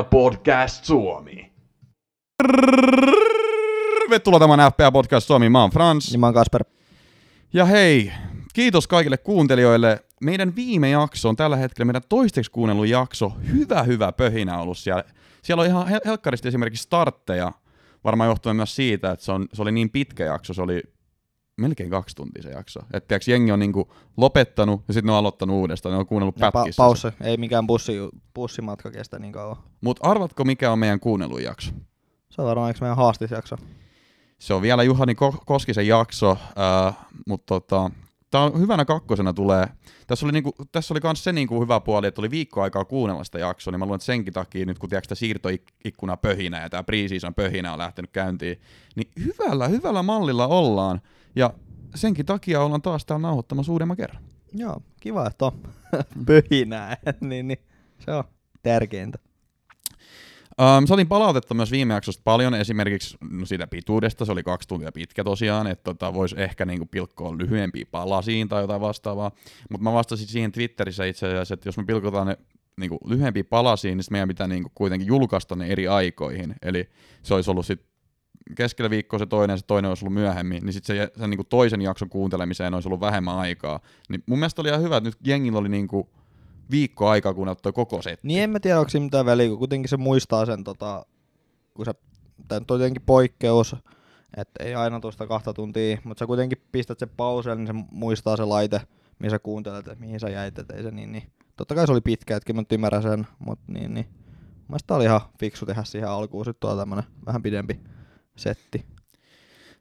FPL Podcast Suomi. Tervetuloa tämän FPA Podcast Suomi. Mä oon Frans. Niin mä oon Kasper. Ja hei, kiitos kaikille kuuntelijoille. Meidän viime jakso on tällä hetkellä meidän toisteksi kuunnellut jakso. Hyvä, hyvä pöhinä ollut siellä. Siellä on ihan hel- helkkaristi esimerkiksi startteja. Varmaan johtuen myös siitä, että se, on, se oli niin pitkä jakso. Se oli melkein kaksi tuntia se jakso. Että tiiäks, jengi on niinku lopettanut ja sitten ne on aloittanut uudestaan. Ne on kuunnellut Ja pa- pätkissä. paussi. Ei mikään bussi, bussimatka kestä niin kauan. Mutta arvatko mikä on meidän kuunnellut jakso? Se on varmaan eikö meidän haastisjakso. Se on vielä Juhani Ko- Koskisen jakso, äh, mutta tota, tää on hyvänä kakkosena tulee. Tässä oli, niinku, tässä oli myös se niinku hyvä puoli, että oli viikko aikaa kuunnella sitä jaksoa, niin mä luulen, että senkin takia nyt kun tiedätkö, tämä siirtoikkuna pöhinä ja tämä preseason pöhinä on lähtenyt käyntiin, niin hyvällä, hyvällä mallilla ollaan. Ja senkin takia ollaan taas täällä nauhoittamassa uudemman kerran. Joo, kiva, että on pöhinää. niin, niin, se on tärkeintä. Um, saatiin palautetta myös viime jaksosta paljon, esimerkiksi no siitä pituudesta, se oli kaksi tuntia pitkä tosiaan, että tota, voisi ehkä niinku pilkkoa lyhyempiä palasiin tai jotain vastaavaa, mutta mä vastasin siihen Twitterissä itse asiassa, että jos me pilkotaan ne niinku lyhyempiä palasiin, niin sit meidän pitää niinku kuitenkin julkaista ne eri aikoihin, eli se olisi ollut sitten keskellä viikkoa se toinen, se toinen olisi ollut myöhemmin, niin sitten se, sen niinku toisen jakson kuuntelemiseen olisi ollut vähemmän aikaa. Niin mun mielestä oli ihan hyvä, että nyt jengillä oli niinku viikko aikaa, kun ottoi koko setti. Niin en mä tiedä, onko siinä mitään väliä, kun kuitenkin se muistaa sen, tota, kun se, tämä on jotenkin poikkeus, että ei aina tuosta kahta tuntia, mutta sä kuitenkin pistät sen pauselle, niin se muistaa se laite, missä sä kuuntelet, että mihin sä jäit, että ei se niin, niin. Totta kai se oli pitkä, etkin mä nyt ymmärrän sen, mutta niin, niin. Mielestäni oli ihan fiksu tehdä siihen alkuun sitten tuo tämmönen vähän pidempi setti.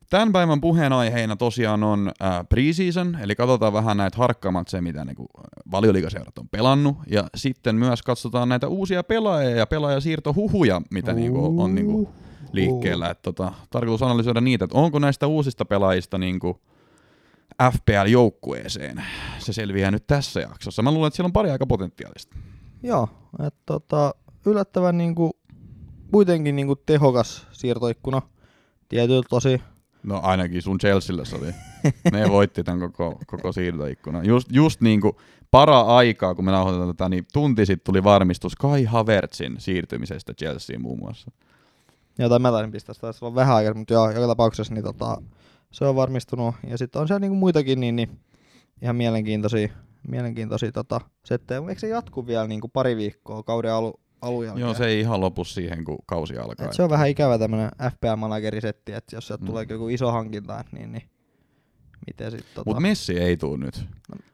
Tämän päivän puheenaiheena tosiaan on äh, preseason, eli katsotaan vähän näitä harkkamatseja, mitä niinku valioliikaseurat on pelannut, ja sitten myös katsotaan näitä uusia pelaajia ja pelaajasiirtohuhuja, mitä niinku on, on niinku liikkeellä. Et tota, tarkoitus analysoida niitä, että onko näistä uusista pelaajista niinku FPL-joukkueeseen. Se selviää nyt tässä jaksossa. Mä luulen, että siellä on pari aika potentiaalista. Joo, että tota, yllättävän niinku, kuitenkin niinku tehokas siirtoikkuna. Tietyllä tosi No ainakin sun Chelsealla se oli. Ne voitti tämän koko, koko siirtoikkunan. Just, just niin kuin para-aikaa, kun me nauhoitetaan tätä, niin tunti sitten tuli varmistus Kai Havertzin siirtymisestä Chelseaan muun muassa. Jotain mä taisin pistää sitä silloin vähän aikaa, mutta joo, joka tapauksessa niin tota, se on varmistunut. Ja sitten on siellä niinku muitakin niin, niin ihan mielenkiintoisia, mielenkiintoisia tota, settejä. Eikö se jatku vielä niinku pari viikkoa kauden alu, alun jälkeen? Joo, se ei ihan lopu siihen, kun kausi alkaa. Et se on vähän ikävä tämmönen FPL-managerisetti, että jos sieltä Mm. tulee joku iso hankinta, niin, niin miten sitten tota... Mutta Messi ei tuu nyt.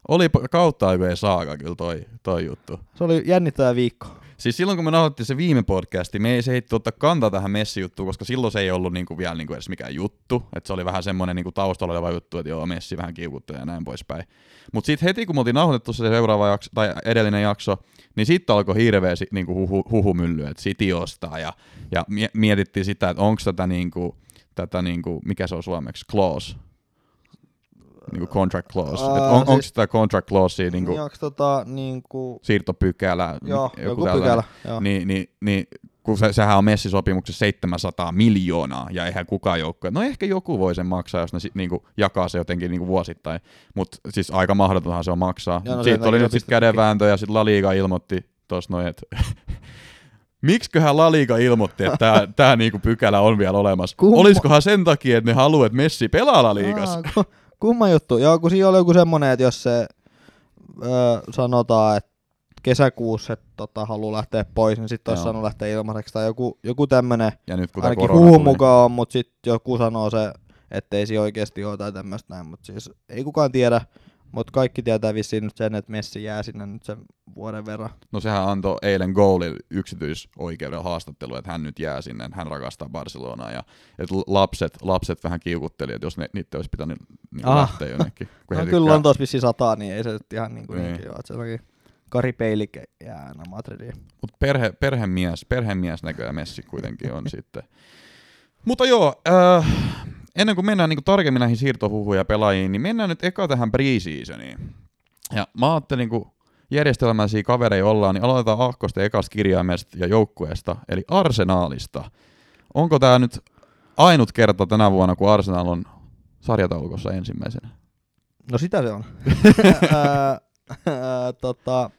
Oli p- kautta aikojen saaga kyllä toi, toi juttu. Se oli jännittävä viikko. Siis silloin kun me nauhoitettiin se viime podcasti, me ei se heitti ottaa kantaa tähän Messi-juttuun, koska silloin se ei ollut niinku vielä niinku edes mikään juttu. Että se oli vähän semmoinen niinku taustalla oleva juttu, että joo, Messi vähän kiukuttaa ja näin poispäin. Mutta sitten heti kun me oltiin nauhoitettu se seuraava jakso, tai edellinen jakso, niin sitten alkoi hirveä si- niinku huhu, huhumylly, että City ostaa ja, ja mie- mietittiin sitä, että onko tätä, niinku, tätä niinku, mikä se on suomeksi, clause, niinku contract clause. Uh, on, onko siis- sitä contract clausea Niin, niinku, onko tota niinku... siirtopykälä, Joo, joku, tällainen? pykälä. Joo. niin, niin, niin kun se, sehän on Messi-sopimuksessa 700 miljoonaa, ja eihän kukaan joukkue, no ehkä joku voi sen maksaa, jos ne sit, niinku, jakaa se jotenkin niinku vuosittain, mutta siis aika mahdotonhan se on maksaa. Joo, no Siitä oli nyt sitten kädenvääntö, ja sitten La Liga ilmoitti tuossa noin, että Miksiköhän La Liga ilmoitti, että tämä tää niinku pykälä on vielä olemassa? Kumma- Olisikohan sen takia, että ne haluaa, että Messi pelaa La Ligassa? Aa, kumma juttu. Joo, kun siinä oli joku semmonen, että jos se öö, sanotaan, että kesäkuussa tota, haluaa lähteä pois, niin sitten olisi Joo. saanut lähteä ilmaiseksi. Tai joku, joku tämmönen, Ja nyt kun ainakin huuhun mukaan on, mutta sitten joku sanoo se, ettei se oikeasti ole tai tämmöistä näin. Mutta siis ei kukaan tiedä, mutta kaikki tietää vissiin nyt sen, että Messi jää sinne nyt sen vuoden verran. No sehän antoi eilen goalin yksityisoikeuden haastattelu, että hän nyt jää sinne, että hän rakastaa Barcelonaa ja että lapset, lapset vähän kiukutteli, että jos ne, niitä olisi pitänyt niin Ah. lähteä jonnekin. Kun No kyllä on tuossa vissiin sataa, niin ei se nyt ihan niin kuin Niin. niinkin ole. Että Kari Peilik jää aina Madridiin. Mut perhe, perhemies, perhemies näköjään Messi kuitenkin on sitten. Mutta joo, äh, ennen kuin mennään niin tarkemmin näihin siirtohuhuja ja pelaajiin, niin mennään nyt eka tähän preseasoniin. Ja mä ajattelin, kun järjestelmäisiä kavereja ollaan, niin aloitetaan Ahkosta ekasta kirjaimesta ja joukkueesta, eli Arsenaalista. Onko tämä nyt ainut kerta tänä vuonna, kun Arsenal on sarjataulukossa ensimmäisenä? No sitä se on. Tota,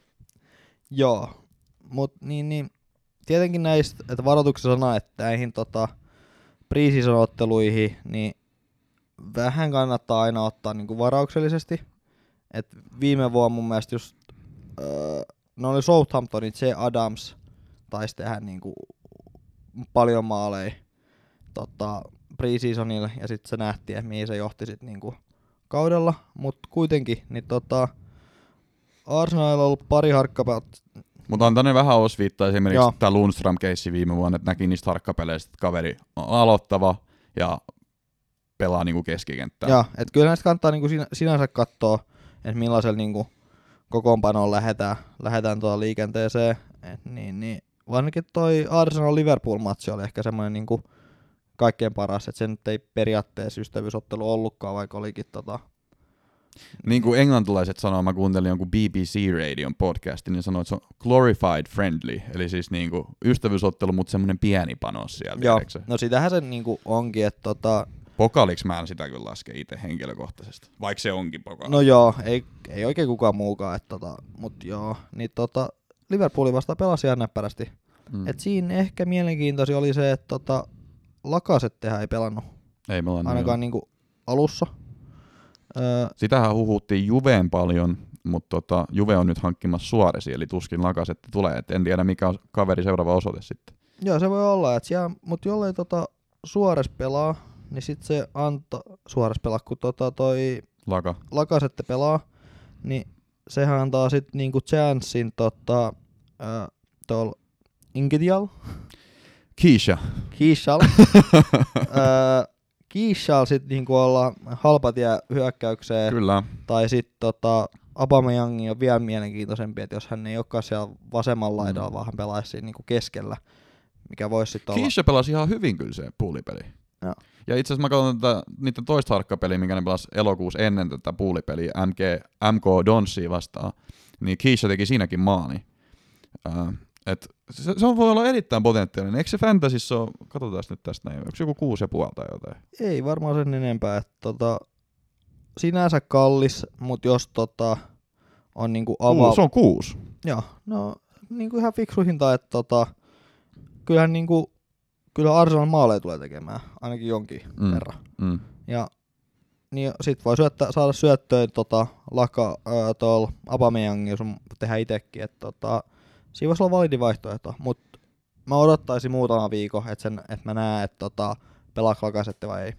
joo, mut niin, niin, tietenkin näistä, että varoituksessa sana, että näihin tota, preseason-otteluihin, niin vähän kannattaa aina ottaa niinku varauksellisesti. Et viime vuonna mun mielestä just, öö, ne oli Southamptonin J. Adams taisi tehdä niinku paljon maaleja tota, preseasonille ja sitten se nähtiin, että mihin se johti sit niinku kaudella, mutta kuitenkin, niin tota, Arsenalilla on ollut pari harkkapelät. Mutta antaa ne vähän osviittaa esimerkiksi Joo. tämä Lundström-keissi viime vuonna, että näki niistä harkkapeleistä, että kaveri on aloittava ja pelaa niinku keskikenttää. Joo, että kyllä näistä kannattaa niinku sinä, sinänsä katsoa, että millaisella niinku kokoonpanoon lähdetään, lähdetään tuolla liikenteeseen. Et niin, niin. Varsinkin toi Arsenal-Liverpool-matsi oli ehkä semmoinen niinku kaikkein paras, että se nyt ei periaatteessa ystävyysottelu ollutkaan, vaikka olikin tota, Niin kuin englantilaiset sanoo, mä kuuntelin jonkun BBC-radion podcastin, niin sanoi, että se on glorified friendly, eli siis niin kuin ystävyysottelu, mutta semmoinen pieni panos siellä. Joo, tiedätkö no sitähän se niinku onkin, että tota, Pokaliksi mä en sitä kyllä laske itse henkilökohtaisesti, vaikka se onkin pokaali. no joo, ei, ei oikein kukaan muukaan, että tota, mut joo, niin tota, Liverpoolin vasta pelasi ihan näppärästi. mm. Et siinä ehkä mielenkiintoisi oli se, että tota, Lakasettehän ei pelannut Ei me ollaan ainakaan niinku alussa. Öö, Sitähän huhuttiin Juveen paljon, mutta tota, Juve on nyt hankkimassa Suoresi, eli tuskin lakasetti tulee. Et en tiedä, mikä on kaveri seuraava osoite sitten. joo, se voi olla, että siellä, mutta jollei tota Suores pelaa, niin sit se anta, Suores pelaa, kun tota toi Laka. Lakasette pelaa, niin sehän antaa sit niinku chanssin tota, öö, tuolla Ingedial, Kiisha. Kiishal, öö, Kiishal sit niinku olla halpatie hyökkäykseen, Kyllä. tai sit tota, Aubameyang on vielä mielenkiintoisempi, että jos hän ei olekaan siellä vasemmalla laidalla, Mm. vaan hän pelaisi siinä niinku keskellä, mikä voisi sitten olla. Kiisha pelasi ihan hyvin kyllä se puulipeli. Joo. Ja itse asiassa mä katson tätä, niiden toista harkkapeliä, minkä ne pelasi elokuussa ennen tätä puulipeliä, MK, MK Donsia vastaan, niin Kiisha teki siinäkin maali. Uh, et se, se, on voi olla erittäin potentiaalinen. Eikö se Fantasissa ole, katsotaan nyt tästä näin, onko se joku kuusi ja puolta jotain? Ei varmaan sen enempää, että tota, sinänsä kallis, mutta jos tota, on niinku avaa... Se on kuusi. Joo, no niinku ihan fiksu hinta, että tota, kyllähän niinku, kyllä Arsenal maaleja tulee tekemään, ainakin jonkin Mm. mm. verran. Mm. Ja niin sit voi syöttää, saada syöttöön tota, laka, ää, tuolla Abameyang, jos tehdä itekin, että tota, siinä voisi olla validi vaihtoehto, mutta mä odottaisin muutama viikon, että, sen, että mä näen, että tota, pelaako lakasette vai ei.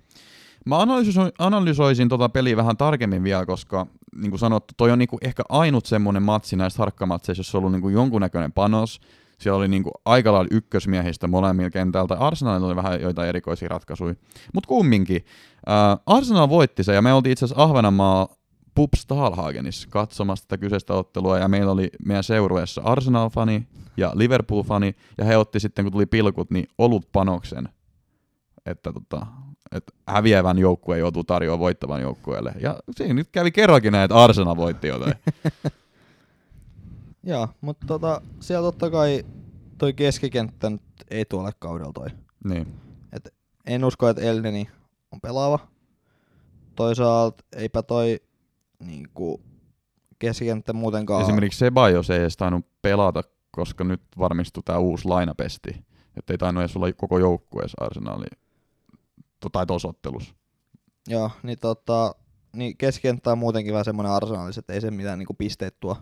Mä analysoisin, analysoisin tota peliä vähän tarkemmin vielä, koska niin kuin sanottu, toi on niinku ehkä ainut semmonen matsi näistä harkkamatseista, jossa on ollut niinku jonkunnäköinen panos. Siellä oli niinku aika lailla ykkösmiehistä molemmilla kentältä. Arsenalilla oli vähän joitain erikoisia ratkaisuja. Mutta kumminkin, äh, Arsenal voitti se ja me oltiin itse asiassa Ahvenanmaa Pub Stahlhagenissa katsomassa tätä kyseistä ottelua ja meillä oli meidän seurueessa Arsenal-fani ja Liverpool-fani ja he otti sitten kun tuli pilkut niin olut panoksen että tota, että häviävän joukkue joutuu tarjoamaan voittavan joukkueelle. Ja siinä nyt kävi kerrankin näin, että Arsenal voitti jotain. Joo, mutta tota, siellä totta kai toi keskikenttä nyt ei tuolle kaudella toi. niin. En usko, että Elneni on pelaava. Toisaalta eipä toi niinku, keskikenttä muutenkaan... Esimerkiksi Sebajos ei edes tainnut pelata, koska nyt varmistui tämä uusi lainapesti. Että ei tainnut edes olla koko joukkueessa Arsenali tai tuossa ottelussa. Joo, niin, tota, niin keskikenttä on muutenkin vähän semmoinen arsenalis, että ei se mitään niinku pisteet tuo.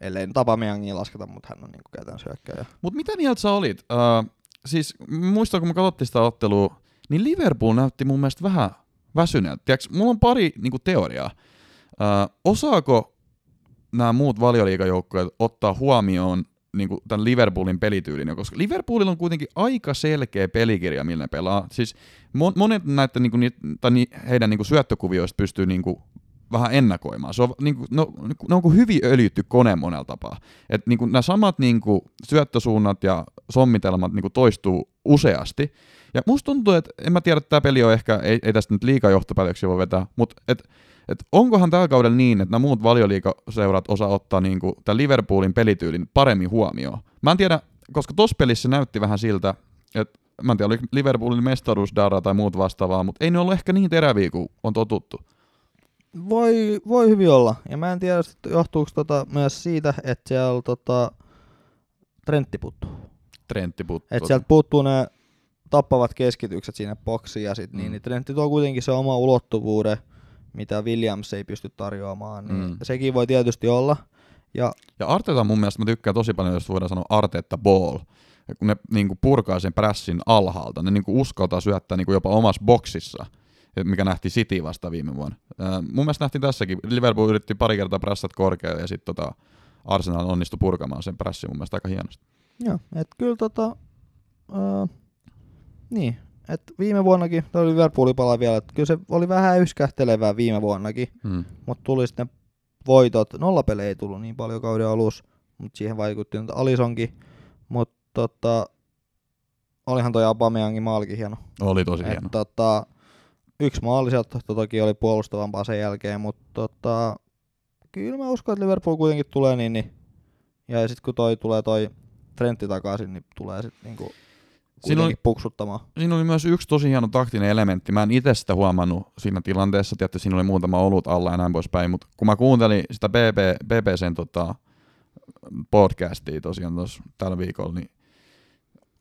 Ellei nyt Aubameyangin lasketa, mutta hän on niinku käytännössä hyökkäjä. Mutta mitä mieltä sä olit? Uh, siis muistan, kun me katsottiin sitä ottelua, niin Liverpool näytti mun mielestä vähän väsyneeltä. Tiedätkö, mulla on pari niinku, teoriaa. Uh, osaako nämä muut valioliikajoukkueet ottaa huomioon niinku, tämän Liverpoolin pelityylin, koska Liverpoolilla on kuitenkin aika selkeä pelikirja, millä ne pelaa. Siis mon- monet näitä niinku, ni, tai heidän niinku, syöttökuvioista pystyy niinku, vähän ennakoimaan. Se on, niinku, no, ne on kuin hyvin öljytty kone monella tapaa. Et, niinku, nämä samat niinku, syöttösuunnat ja sommitelmat niinku, toistuu useasti. Ja musta tuntuu, että en mä tiedä, että tämä peli on ehkä, ei, ei tästä nyt liikaa johtopäätöksiä voi vetää, mutta et, et onkohan tällä kaudella niin, että nämä muut valioliikaseurat osaa ottaa niinku, tämän Liverpoolin pelityylin paremmin huomioon? Mä en tiedä, koska tuossa pelissä näytti vähän siltä, että mä en tiedä, oli Liverpoolin mestaruusdara tai muut vastaavaa, mutta ei ne ollut ehkä niin teräviä kuin on totuttu. Voi, voi hyvin olla. Ja mä en tiedä, johtuuko tota myös siitä, että siellä tota, Trentti puuttuu. Trentti puuttuu. Et sieltä puuttuu ne tappavat keskitykset sinne boksiin ja sit, Mm. niin, niin Trentti tuo kuitenkin se oma ulottuvuuden, mitä Williams ei pysty tarjoamaan, niin Mm. sekin voi tietysti olla. Ja Ja Arteta mun mielestä mä tykkään tosi paljon, jos voidaan sanoa Arteta ball. Kun ne niin kuin purkaa sen prässin alhaalta, ne niin kuin uskaltaa syöttää niin kuin jopa omassa boksissa, mikä nähtiin City vasta viime vuonna. Ää, mun mielestä nähtiin tässäkin, Liverpool yritti pari kertaa prässät korkealle ja sitten tota Arsenal onnistui purkamaan sen prässin mun mielestä aika hienosti. Joo, et kyllä tota, uh, niin, et viime vuonnakin, toi Liverpooli palaa vielä, että kyllä se oli vähän yskähtelevää viime vuonnakin, Hmm. mutta tuli sitten voitot, nollapelejä ei tullut niin paljon kauden alussa, mutta siihen vaikutti nyt Alisonkin, mutta tota, olihan toi Aubameyangin maalikin hieno. Oli tosi Et, hieno. tota, yksi maali sieltä toki oli puolustavampaa sen jälkeen, mutta tota, kyllä mä uskon, että Liverpool kuitenkin tulee niin, niin ja sitten kun toi tulee toi Trentti takaisin, niin tulee sitten niinku Siinä oli- puksuttamaan. Siinä oli myös yksi tosi hieno taktinen elementti. Mä en itse sitä huomannut siinä tilanteessa, tietysti siinä oli muutama olut alla ja näin poispäin, mutta kun mä kuuntelin sitä BB, BBCn tota, podcastia tosiaan tuossa tällä viikolla, niin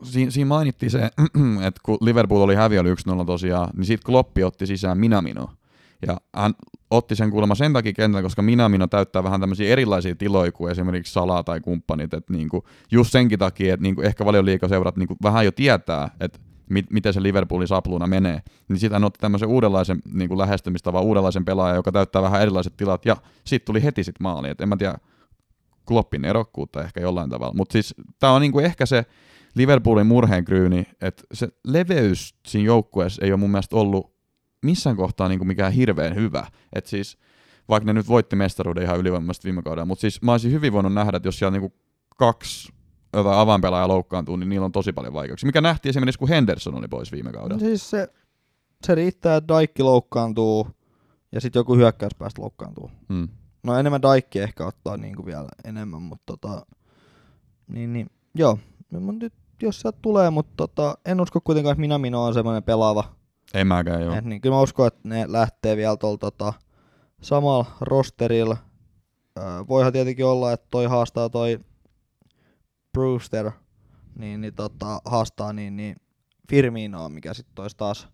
siinä, siinä mainittiin se, että kun Liverpool oli häviöllä 1-0 tosiaan, niin sitten Kloppi otti sisään Minamino. Ja hän otti sen kuulemma sen takia kentällä, koska Minamino täyttää vähän tämmöisiä erilaisia tiloja kuin esimerkiksi Sala tai kumppanit. Että niinku, just senkin takia, että niinku ehkä valioliikaseurat niinku vähän jo tietää, että mit, miten se Liverpoolin sapluuna menee. Niin sitten hän otti tämmöisen uudenlaisen niinku lähestymistavan, uudenlaisen pelaajan, joka täyttää vähän erilaiset tilat. Ja sitten tuli heti sit maali. Et en mä tiedä, Kloppin erokkuutta ehkä jollain tavalla. Mutta siis tämä on niinku ehkä se Liverpoolin murheenkryyni, että se leveys siinä joukkueessa ei ole mun mielestä ollut missään kohtaa niinku mikään hirveän hyvä. Et siis, vaikka ne nyt voitti mestaruuden ihan ylivoimaisesti viime kaudella, mutta siis mä olisin hyvin voinut nähdä, että jos siellä niinku kaksi jotain avainpelaajaa loukkaantuu, niin niillä on tosi paljon vaikeuksia. Mikä nähtiin esimerkiksi, kun Henderson oli pois viime kaudella. Siis se, se riittää, että Daikki loukkaantuu ja sitten joku hyökkäyspäästä loukkaantuu. Mm. No enemmän Daikki ehkä ottaa niinku vielä enemmän, mutta tota, niin, niin, joo. Nyt, jos sieltä tulee, mutta tota, en usko kuitenkaan, että Minamino on semmoinen pelaava. En mäkään, joo. Et, niin, kyllä mä uskon, että ne lähtee vielä tuolla tota, samalla rosterilla. Voihan tietenkin olla, että toi haastaa toi Brewster, niin, niin tota, haastaa niin, niin Firminoa, mikä sitten olisi taas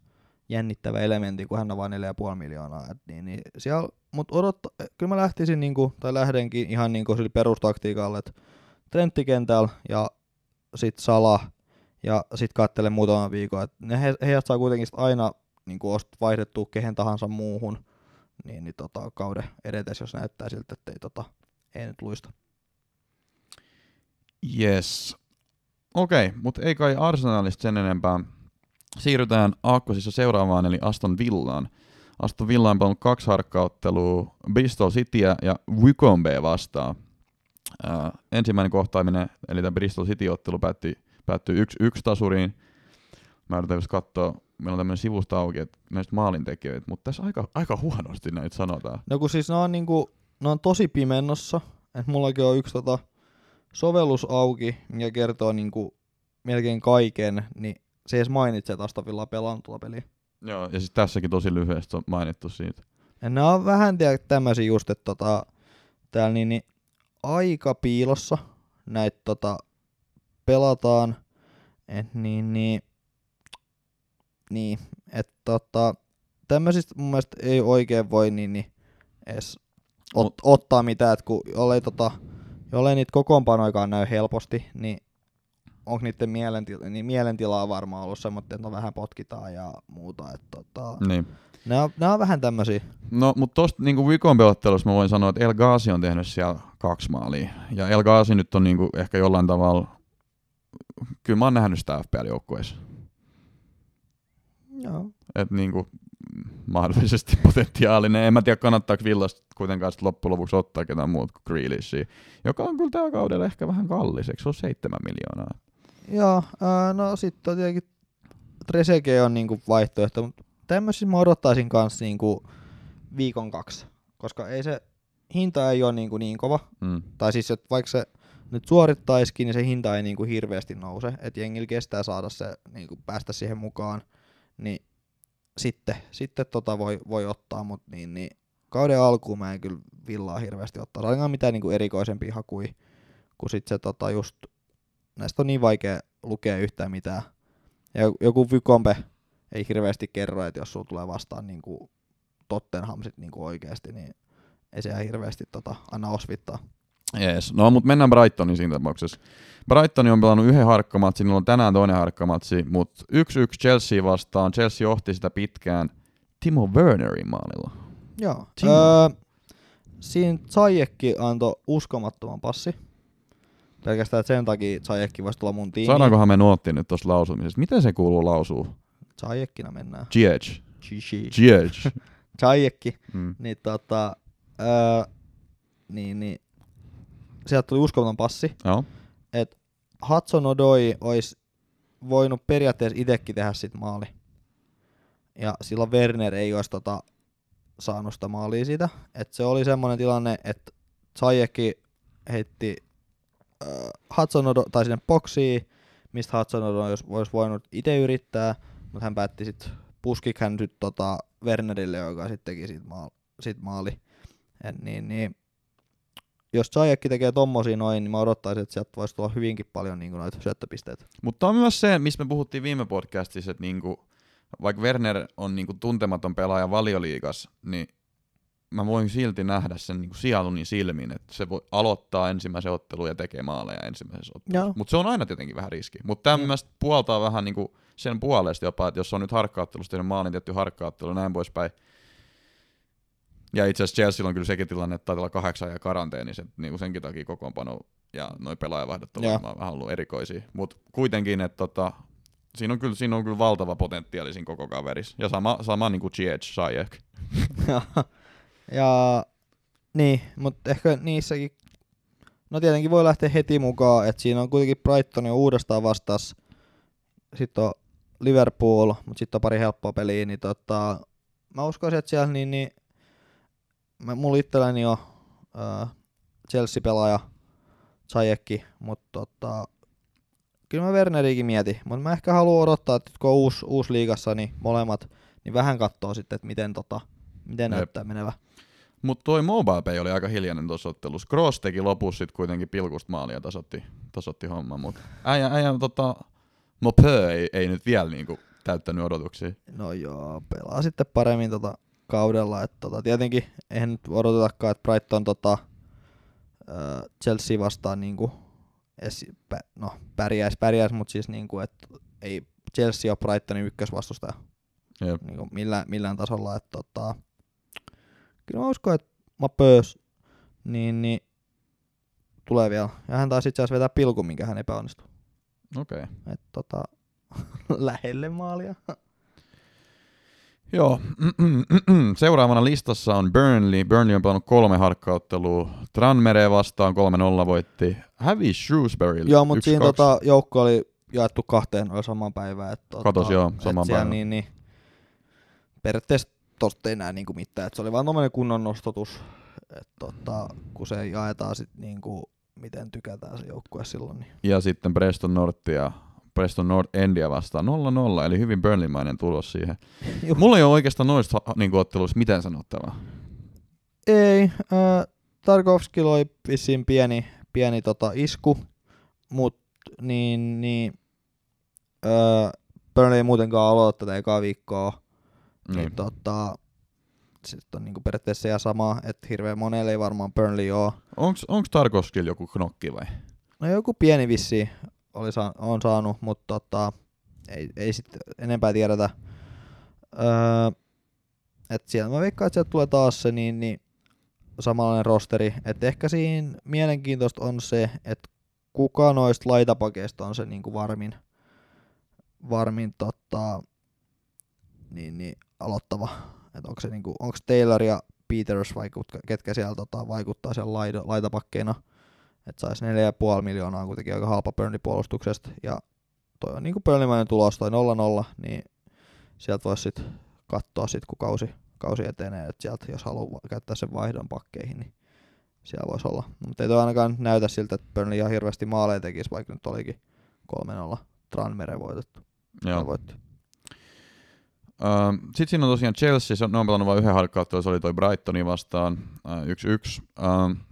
jännittävä elementti, kun hän on vain 4,5 miljoonaa. Et niin, niin siellä, mut odotta, kyllä mä lähtisin, niinku, tai lähdenkin ihan niinku sillä perustaktiikalla, että Trentti kentällä ja sit Sala ja sit kattelen muutaman viikon. Et ne he, heidät saa kuitenkin aina niinku ost vaihdettua kehen tahansa muuhun niin, niin tota, kauden edetessä, jos näyttää siltä, että ei, tota, ei nyt luista. Yes. Okei, okay, mutta ei kai Arsenalista sen enempää. Siirrytään aakkosissa seuraavaan, eli Aston Villaan. Aston Villa on pelannut kaksi harkkauttelua Bristol Cityä ja Wycombe vastaan. Ää, ensimmäinen kohtaaminen, eli tämä Bristol City-ottelu päättyi, päättyi yksi, yksi tasuriin. Mä yritän just katsoa, meillä on tämmöinen sivusta auki, että näistä maalintekijöitä, mutta tässä aika, aika huonosti näitä sanotaan. No kun siis ne on, niinku, ne on tosi pimennossa, että mullakin on yksi tota, sovellus auki, mikä kertoo niinku, melkein kaiken, niin se edes mainitsee, että Aston Villa pelannut peliä. Joo, ja siis tässäkin tosi lyhyesti on mainittu siitä. Ja ne on vähän tiedä, tämmöisiä just, että tota, täällä niin, niin aika piilossa näitä tota, pelataan. Et niin, niin, niin että tota, tämmöisistä mun mielestä ei oikein voi niin, niin edes ot, Mut- ottaa mitään, että kun jollei, tota, jollei niitä kokoonpanoikaan näy helposti, niin onko niiden mielentila, niin mielentilaa varmaan ollut semmoinen, että no vähän potkitaan ja muuta. Että tota, Niin. ne, on, on vähän tämmöisiä. No, mutta tosta niinku Wycombe-ottelussa mä voin sanoa, että El Ghazi on tehnyt siellä kaksi maalia. Ja El Ghazi nyt on niinku ehkä jollain tavalla, kyllä mä oon nähnyt sitä FPL-joukkueessa. Joo. Että niinku mahdollisesti potentiaalinen. En mä tiedä, kannattaako Villasta kuitenkaan sit loppujen lopuksi ottaa ketään muut kuin Grealishia, joka on kyllä tällä kaudella ehkä vähän kallis. Eikö se ole seitsemän miljoonaa? Joo, ää, no sitten on tietenkin Treseke on niinku vaihtoehto, mutta tämmöisiä mä odottaisin kanssa niinku viikon kaksi, koska ei se hinta ei ole niinku niin kova, Mm. tai siis että vaikka se nyt suorittaisikin, niin se hinta ei niinku hirveästi nouse, että jengillä kestää saada se niinku päästä siihen mukaan, niin sitten, sitten tota voi, voi ottaa, mutta niin, niin kauden alkuun mä en kyllä villaa hirveästi ottaa, ainakaan mitään niinku erikoisempia hakui, kun sitten se tota just, näistä on niin vaikea lukea yhtään mitään. Ja joku Vykompe ei hirveästi kerro, että jos sulla tulee vastaan niin sit niin kuin oikeasti, niin ei se hirveästi tota, anna osvittaa. Jees. No, mutta mennään Brightoniin siinä tapauksessa. Brighton on pelannut yhden harkkamatsin, niillä on tänään toinen harkkamatsi, mutta 1-1 Chelsea vastaan. Chelsea johti sitä pitkään Timo Wernerin maalilla. Joo. Timo. Öö, siinä Zajekki antoi uskomattoman passi. Pelkästään sen takia Zajekki voisi tulla mun tiimiin. Saadaankohan me nuotti nyt tuosta lausumisesta? Miten se kuuluu lausuu? Zajekkina mennään. Chichi. Giege. Zajekki. mm. Niin tota, öö, niin, niin, sieltä tuli uskomaton passi, Joo. että Hudson Odoi olisi voinut periaatteessa itsekin tehdä sit maali. Ja silloin Werner ei olisi tota, saanut sitä maalia siitä. Et se oli semmoinen tilanne, että Zajekki heitti äh, Hudson Odoi, tai sinne boksiin, mistä Hudson Odoi olisi, olisi voinut itse yrittää, mutta hän päätti sitten puskik hän nyt tota Wernerille, joka sitten teki siitä maali. Sit maali. Et niin, niin, jos Zajekki tekee tommosia noin, niin mä odottaisin, että sieltä voisi tulla hyvinkin paljon niin noita syöttöpisteitä. Mutta on myös se, mistä me puhuttiin viime podcastissa, että niinku, vaikka Werner on niinku tuntematon pelaaja valioliigas, niin mä voin silti nähdä sen niinku sieluni silmin, että se voi aloittaa ensimmäisen ottelun ja tekee maaleja ensimmäisessä ottelussa. Mutta se on aina tietenkin vähän riski. Mutta tämmöistä puoltaa vähän niinku sen puolesta jopa, että jos on nyt harkkaattelusta tehnyt maalin tietty harkkaattelu ja näin poispäin. Ja itse asiassa Chelsea on kyllä sekin tilanne, että taitaa olla kahdeksan ja karanteeni, se, niinku senkin takia kokoonpano ja noin pelaajavaihdot on varmaan vähän ollut erikoisia. Mutta kuitenkin, että tota, siinä, on kyllä, siinä on kyllä valtava potentiaali siinä koko kaverissa. Ja sama, sama niin kuin Ziyech Sajek. ja, ja niin, mutta ehkä niissäkin, no tietenkin voi lähteä heti mukaan, että siinä on kuitenkin Brighton jo uudestaan vastas, sitten on Liverpool, mutta sitten on pari helppoa peliä, niin tota, mä uskoisin, että siellä niin, niin mä, mulla itselläni on äh, Chelsea-pelaaja Zajekki, mutta tota, kyllä mä Werneriäkin mietin, mutta mä ehkä haluan odottaa, että kun on uusi, uusi liigassa, niin molemmat, niin vähän katsoo sitten, että miten, tota, miten Jep. näyttää menevä. Mutta toi Mobile Pay oli aika hiljainen tuossa ottelussa. Cross teki lopussa sit kuitenkin pilkusta maalia ja tasotti, tasotti homman, mutta äijä, äijä tota, Mopö ei, ei nyt vielä niinku täyttänyt odotuksia. No joo, pelaa sitten paremmin tota kaudella. Et tota, tietenkin eihän nyt odotetakaan, että Brighton tota, Chelsea vastaan niinku, esi- pä, no, pärjäis, pärjäis, mutta siis niinku, että ei Chelsea ole Brightonin ykkösvastustaja Jep. niinku millään, millään tasolla. Et, tota, kyllä mä uskon, että Mapös niin, niin, tulee vielä. Ja hän taisi itse asiassa vetää pilkun, minkä hän epäonnistui. Okei. Okay. Et, tota, lähelle maalia. Joo. Seuraavana listassa on Burnley. Burnley on pelannut kolme harkkauttelua. Tranmere vastaan 3-0 voitti. Hävisi Shrewsburylle Joo, mutta 1-2. siinä tota, joukko oli jaettu kahteen oli samaan päivään. Et, tota, Katos, joo, et samaan päivään. Niin, niin, periaatteessa tosta ei näe niinku mitään. Et se oli vaan tommonen kunnon nostotus, et, tota, kun se jaetaan sit niinku, miten tykätään se joukkue silloin. Niin. Ja sitten Preston Northia Preston North Endia vastaan 0-0, eli hyvin Burnley-mainen tulos siihen. Juh. Mulla ei ole oikeastaan noista niin otteluista mitään sanottavaa. Ei, äh, Tarkovskilla oli vissiin pieni, pieni tota isku, mut niin, niin äh, Burnley ei muutenkaan aloita tätä ekaa viikkoa. Niin. Niin. tota, sitten on niinku periaatteessa ihan sama, että hirveän monelle ei varmaan Burnley. Onks, onks Tarkovskilla joku knokki vai? No joku pieni vissi oli sa- on saanut, mutta tota, ei, ei sitten enempää tiedetä. Öö, et siellä mä veikkaan, että sieltä tulee taas se niin, niin samanlainen rosteri. Et ehkä siinä mielenkiintoista on se, että kuka noista laitapakeista on se niinku varmin, varmin tota, niin, niin, aloittava. Et onko se niinku, onks Taylor ja Peters vai ketkä, ketkä siellä tota, vaikuttaa siellä laita, laitapakkeina. Että saisi 4,5 miljoonaa on kuitenkin aika halpa Burnley-puolustuksesta. Ja toi on niinku Burnleymainen tulos, toi 0-0, niin sieltä voisi sitten katsoa sit, kun kausi, kausi etenee, että sieltä jos haluaa käyttää sen vaihdon pakkeihin, niin siellä voisi olla. Mutta ei toi ainakaan näytä siltä, että Burnley ihan hirveästi maaleja tekisi, vaikka nyt olikin 3-0 Tranmere voitettu. Joo. Voitti. Uh, Sitten siinä on tosiaan Chelsea, se ne on pelannut vain yhden harkkauttelun, se oli toi Brightoni vastaan uh, 1-1. Uh,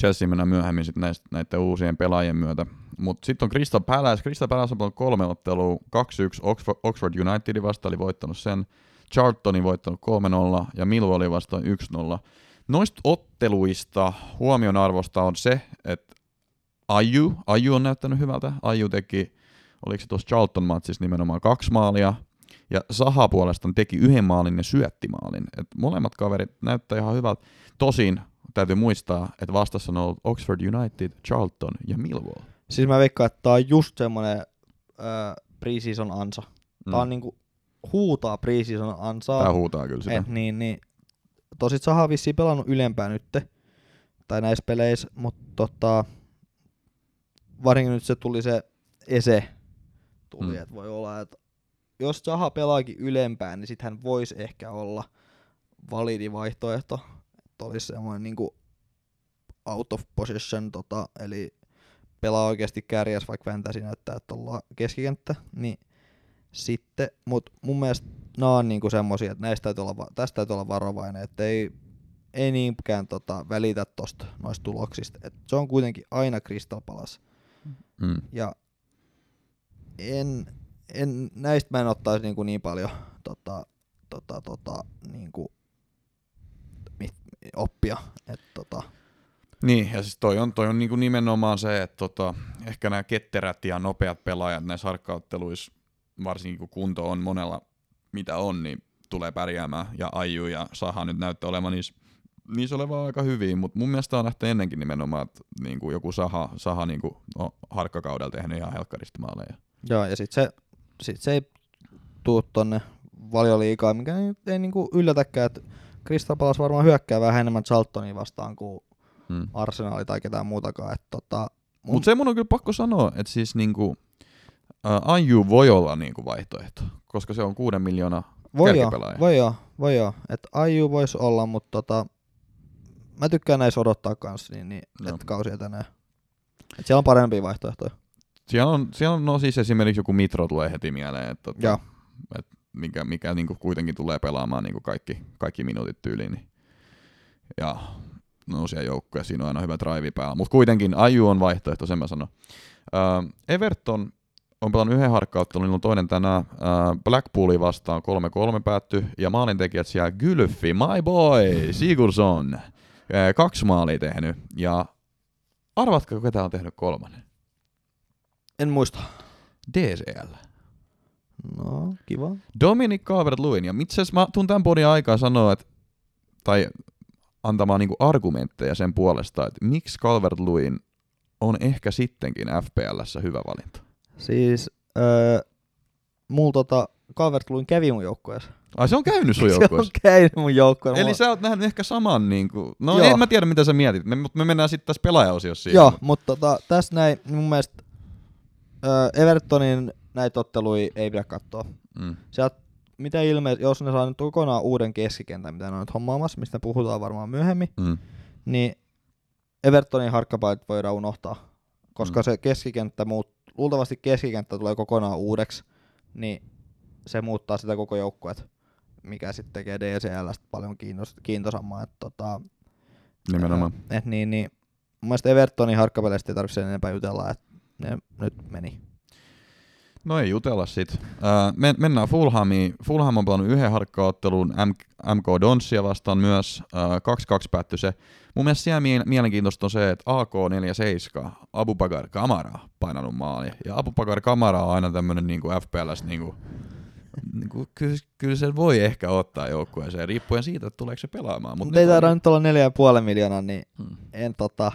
Chelsea mennään myöhemmin sitten näistä, näiden uusien pelaajien myötä. Mutta sitten on Crystal Palace. Crystal Palace on pelannut kolme ottelua. 2-1 Oxford, Oxford Unitedin vasta oli voittanut sen. Charltonin voittanut 3-0 ja Millwallin vastaan 1-0. Noista otteluista huomion arvosta on se, että Aju, Aju on näyttänyt hyvältä. Aju teki, oliko se tuossa Charlton-matsissa nimenomaan kaksi maalia, ja Saha puolestaan teki yhden maalin ja syötti maalin. Et molemmat kaverit näyttää ihan hyvältä. Tosin täytyy muistaa, että vastassa on ollut Oxford United, Charlton ja Millwall. Siis mä veikkaan, että tää on just semmonen äh, preseason ansa. Tää on Mm. niinku huutaa preseason ansaa. Tää huutaa kyllä sitä. Et, niin, niin. Tosin Saha on vissiin pelannut ylempää nytte, tai näissä peleissä, mutta tota, varsinkin nyt se tuli se ese, tuli, Mm. mm. että voi olla, että jos Saha pelaakin ylempää, niin sitten hän voisi ehkä olla validi vaihtoehto, olisi semmoinen niinku out of position, tota, eli pelaa oikeasti kärjäs, vaikka fantasy näyttää, että ollaan keskikenttä, niin sitten, mutta mun mielestä nämä on niinku semmosia, että näistä täytyy olla, tästä täytyy olla varovainen, että ei, ei niinkään tota, välitä tosta noista tuloksista. Et se on kuitenkin aina Crystal Palace. Mm. Ja en, en, näistä mä en ottaisi niinku niin paljon tota, tota, tota, niinku, oppia. Et, tota, Niin, ja siis toi on, toi on niinku nimenomaan se, että tota, ehkä nämä ketterät ja nopeat pelaajat näissä harkkautteluissa, varsinkin kun kunto on monella mitä on, niin tulee pärjäämään. Ja Aiju ja Saha nyt näyttää olevan niissä, niissä oleva aika hyvin, mutta mun mielestä on nähty ennenkin nimenomaan, että niinku joku Saha, Saha niinku, no, harkkakaudella tehnyt ihan helkkarista maaleja. joo, ja sit se, sit se ei tuu tonne valioliikaa, mikä ei, ei niinku yllätäkään, että Crystal Palace varmaan hyökkää vähän enemmän Charltonia vastaan kuin Hmm. Arsenali tai ketään muutakaan. Et tota, mun, Mutta se mun on kyllä pakko sanoa, että siis niinku, ä, Aiju voi olla niinku vaihtoehto, koska se on kuuden miljoonaa voi joo, kärkipelaaja. voi joo, voi joo. Et Aiju voisi olla, mutta tota, mä tykkään näissä odottaa kanssa, niin, niin Joo. että kausi etenee. Et siellä on parempia vaihtoehtoja. Siellä on, siellä on no siis esimerkiksi joku Mitro tulee heti mieleen, että tota, Joo. Mikä, mikä niinku kuitenkin tulee pelaamaan niinku kaikki, kaikki minuutit tyyliin. Niin. Ja no siellä joukkoja, siinä on aina hyvä drive päällä. Mutta kuitenkin Aju on vaihtoehto, sen mä sanon. Äh, Everton on pelannut yhden harkkauttelun, niillä on toinen tänään. Äh, Blackpooli vastaan 3-3 päätty, ja maalintekijät siellä Gylfi, my boy, Sigurdsson. Äh, kaksi maalia tehnyt, ja arvatko ketä on tehnyt kolmannen? En muista. DCL. No, kiva. Dominic Calvert-Lewin, ja itse asiassa mä tuun tämän podin aikaa sanoa, että, tai antamaan niinku argumentteja sen puolesta, että miksi Calvert-Lewin on ehkä sittenkin FPLssä hyvä valinta. Siis öö, mulla tota, Calvert Lewin kävi mun joukkueessa. Ai se on käynyt sun Se on joukkueessa. käynyt mun joukkueessa. Eli Mulla- sä oot nähnyt ehkä saman, niinku, no Joo. en mä tiedä mitä sä mietit, me, mutta me mennään sitten tässä pelaajaosiossa siihen. Joo, mutta tota, tässä näin mun mielestä öö, Evertonin näitä otteluja ei pidä katsoa. Mm. Sieltä mitä ilme, jos ne saa nyt kokonaan uuden keskikentän, mitä ne on nyt hommaamassa, mistä puhutaan varmaan myöhemmin, Mm. niin Evertonin harkkapaikat voidaan unohtaa. Koska Mm. se keskikenttä, muut, luultavasti keskikenttä tulee kokonaan uudeksi, niin se muuttaa sitä koko joukkuet, mikä sitten tekee DCLstä paljon kiinnos, kiintosammaa. Et, tota, Nimenomaan. Et niin, niin, mun mielestä Evertonin harkkapeleistä ei tarvitse enempää jutella, että ne nyt meni. No ei jutella sit. Ää, men, mennään Fulhamiin. Fulham on pelannut yhden harkkaottelun M- MK Donsia vastaan myös. Ää, 2-2 päättyi se. Mun mielestä siellä mie- mielenkiintoista on se, että AK47, Abubakar Kamara painanut maali. Ja Abubakar Kamara on aina tämmönen niinku FPLS niinku, niinku, kyllä, kyllä se voi ehkä ottaa joukkueeseen, riippuen siitä, että tuleeko se pelaamaan. Mutta Mut Mut ei nyt taida oli- nyt olla 4,5 miljoonaa, niin Hmm. en tota,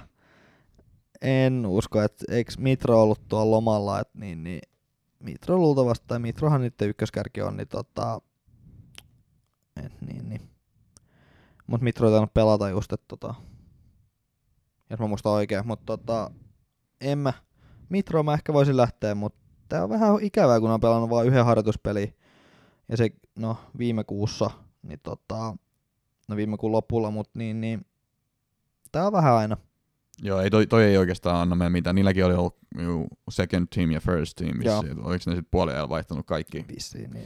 en usko, että eikö Mitro ollut tuolla lomalla, että niin, niin Mitro luultavasti, tai Mitrohan nyt ykköskärki on, niin tota, et niin, niin. Mut Mitro ei tainnut pelata just, että tota, jos mä muistan oikein, mutta tota, en mä, Mitro mä ehkä voisin lähteä, mutta tää on vähän ikävää, kun on pelannut vain yhden harjoituspeli, ja se, no viime kuussa, niin tota, no viime kuun lopulla, mutta niin, niin tää on vähän aina. Joo, ei, toi, toi ei oikeastaan anna meille mitään. Niilläkin oli ollut juu, second team ja first team. Vissiin. Oliko ne sitten puoliajalla vaihtanut kaikki? Vissiin, niin.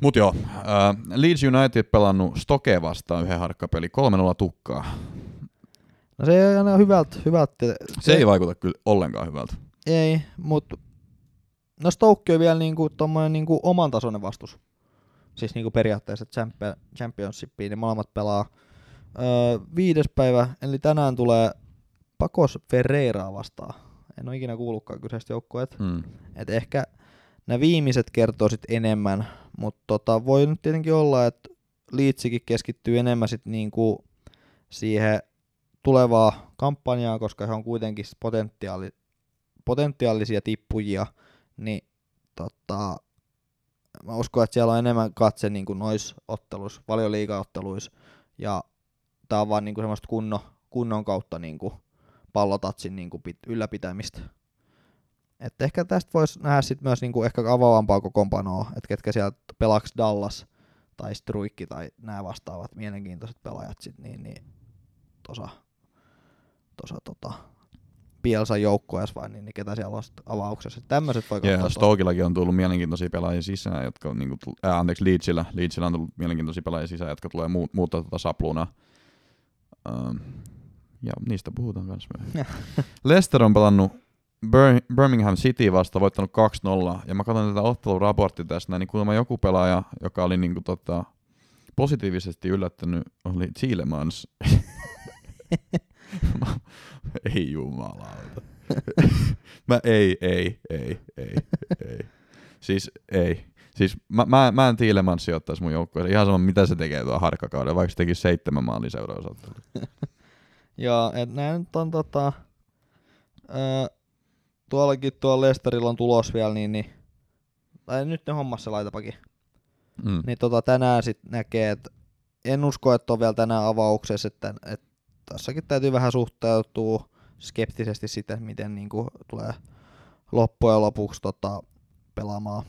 Mut joo, äh, Leeds United pelannut Stoke vastaan yhden harkkapeli, 3-0 tukkaa. No se ei aina hyvältä, hyvältä. Se ei vaikuta kyllä ollenkaan hyvältä. Ei, mutta no Stoke on vielä niinku tommonen niinku oman tasoinen vastus. Siis niinku periaatteessa champion, championshipiin, niin molemmat pelaa. Öö, viides päivä, eli tänään tulee Pakos Ferreiraa vastaan. En ole ikinä kuullutkaan kyseistä joukkueet. Hmm. Et ehkä nämä viimeiset kertoo sit enemmän, mutta tota, voi nyt tietenkin olla, että Liitsikin keskittyy enemmän sit niinku siihen tulevaa kampanjaa, koska he on kuitenkin potentiaali, potentiaalisia tippujia, niin tota, mä uskon, että siellä on enemmän katse niin kuin noissa otteluissa, valioliigaotteluissa, ja tää on vaan niin kuin semmoista kunno, kunnon kautta niin kuin pallotatsin niin kuin pit, ylläpitämistä. Et ehkä tästä voisi nähdä sit myös niin kuin ehkä avaavampaa kokoonpanoa, että ketkä siellä pelaaks Dallas tai Struikki tai nämä vastaavat mielenkiintoiset pelaajat sit, niin, niin tosa, tosa tota, Pielsan joukkueessa vai niin, niin ketä siellä on avauksessa. Tämmöiset voi Ja katsoa. Stokillakin on tullut mielenkiintoisia pelaajia sisään, jotka on, niinku, tull- äh, anteeksi, Leedsillä. Leedsillä on tullut mielenkiintoisia pelaajia sisään, jotka tulee muut, muuttaa tätä sapluna. Um, ja niistä puhutaan myös myöhemmin. Leicester on pelannut Bir- Birmingham City vasta voittanut 2-0, ja mä katson tätä otteluraporttia tästä, niin kuulemma joku pelaaja, joka oli niinku tota, positiivisesti yllättänyt, oli Chilemans. ei jumalauta. mä ei, ei, ei, ei, ei. Siis ei. Siis mä, mä, mä en Tiilemans sijoittaisi mun joukkueeseen. Ihan sama, mitä se tekee tuolla harkkakaudella, vaikka se teki seitsemän maalin seuraavassa Ja et nää nyt on tota, öö, tuollakin tuolla Lesterillä on tulos vielä, niin, niin tai nyt ne hommassa laitapakin. Mm. Niin tota, tänään sit näkee, että en usko, että on vielä tänään avauksessa, että, että tässäkin täytyy vähän suhtautua skeptisesti sitten, miten niinku tulee loppujen lopuksi tota, pelaamaan.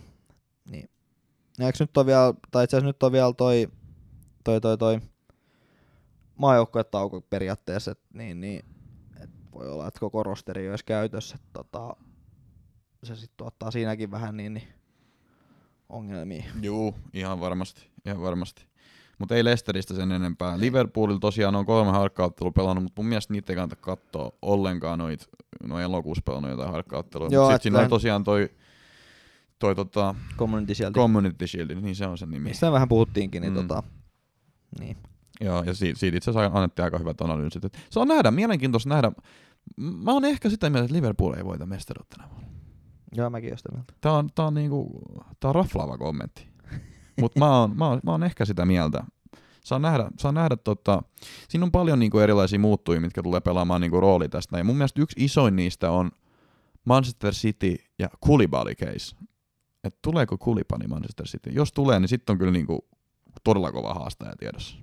Niin. Eikö nyt on vielä, tai itse asiassa nyt on vielä toi, toi, toi, toi maajoukkuetauko periaatteessa, et, niin, niin et voi olla, että koko rosteri olisi käytössä, että tota, se sitten tuottaa siinäkin vähän niin, niin ongelmia. Juu, ihan varmasti, ihan varmasti. Mutta ei Leicesteristä sen enempää. Liverpoolilla tosiaan on kolme harkkauttelua pelannut, mutta mun mielestä niitä ei kannata katsoa ollenkaan noit, no elokuussa pelannut jotain harkkauttelua. Joo, Sitten et siinä on tosiaan toi, toi tota, Community sieltä. Community Shield, niin se on sen nimi. Mistä vähän puhuttiinkin, niin mm. tota, niin. Joo, ja siitä, siitä itse asiassa annettiin aika hyvät analyysit. Et Se on nähdä, mielenkiintoista nähdä. Mä oon ehkä sitä mieltä, että Liverpool ei voita mestaruutta tänä vuonna. Joo, mäkin oon sitä mieltä. Tää on, tää on, niinku, tää on raflaava kommentti. Mutta mä, oon, mä, oon, mä oon ehkä sitä mieltä. Saa nähdä, saa nähdä tota, siinä on paljon niinku erilaisia muuttujia, mitkä tulee pelaamaan niinku rooli tästä. Ja mun mielestä yksi isoin niistä on Manchester City ja Koulibaly case. Et tuleeko Koulibaly Manchester City? Jos tulee, niin sitten on kyllä niinku todella kova haastaja tiedossa.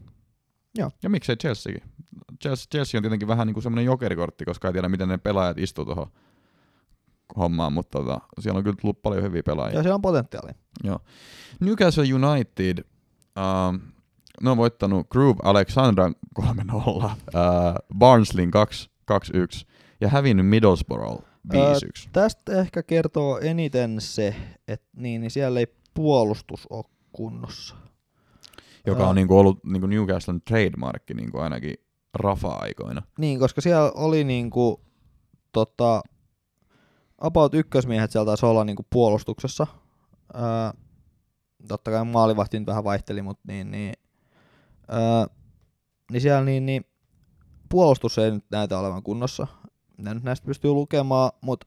Joo. Ja miksei Chelseakin. Chelsea, Chelsea on tietenkin vähän niinku semmoinen jokerikortti, koska ei tiedä, miten ne pelaajat istuu tuohon hommaan, mutta tota, siellä on kyllä tullut paljon hyviä pelaajia. Joo, siellä on potentiaalia. Joo. Newcastle United, uh, ne on voittanut Groove Alexandran 3-0, uh, Barnslin 2-1 ja hävinnyt Middlesbrough 5-1. Tästä ehkä kertoo eniten se, että niin, niin siellä ei puolustus ole kunnossa. Joka on niinku ollut niinku Newcastlen trademarkki niinku ainakin Rafa-aikoina. Niin, koska siellä oli niinku, tota, about ykkösmiehet siellä taisi olla niinku puolustuksessa. Öö, totta kai maalivahti nyt vähän vaihteli, mutta niin, niin, öö, niin siellä niin, niin, puolustus ei nyt näytä olevan kunnossa. Mitä nyt näistä pystyy lukemaan, mutta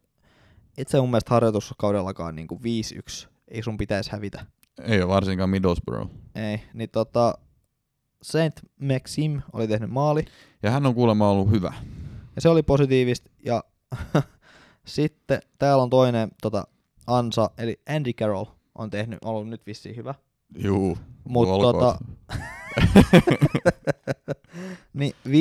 itse mun mielestä harjoituskaudellakaan niinku 5-1 ei sun pitäisi hävitä. Ei ole varsinkaan Middlesbrough. Ei, niin tota, Saint Maxim oli tehnyt maali. Ja hän on kuulemma ollut hyvä. Ja se oli positiivista. Ja sitten täällä on toinen tota, ansa, eli Andy Carroll on tehnyt, ollut nyt vissiin hyvä. Juu. Olkoon. tota, niin 5,5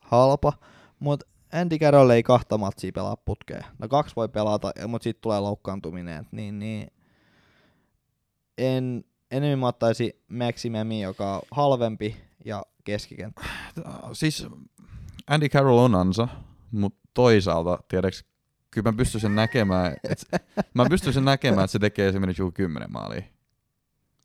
halpa, mutta Andy Carroll ei kahta matsia pelaa putkeen. No kaksi voi pelata, mutta sitten tulee loukkaantuminen. Niin, niin en, enemmän mä ottaisin Maximemi, joka on halvempi ja keskikenttä. Siis Andy Carroll on ansa, mutta toisaalta, tiedäks, kyllä mä pystyisin näkemään, et, mä pystyisin näkemään, että se tekee esimerkiksi joku 10 maalia.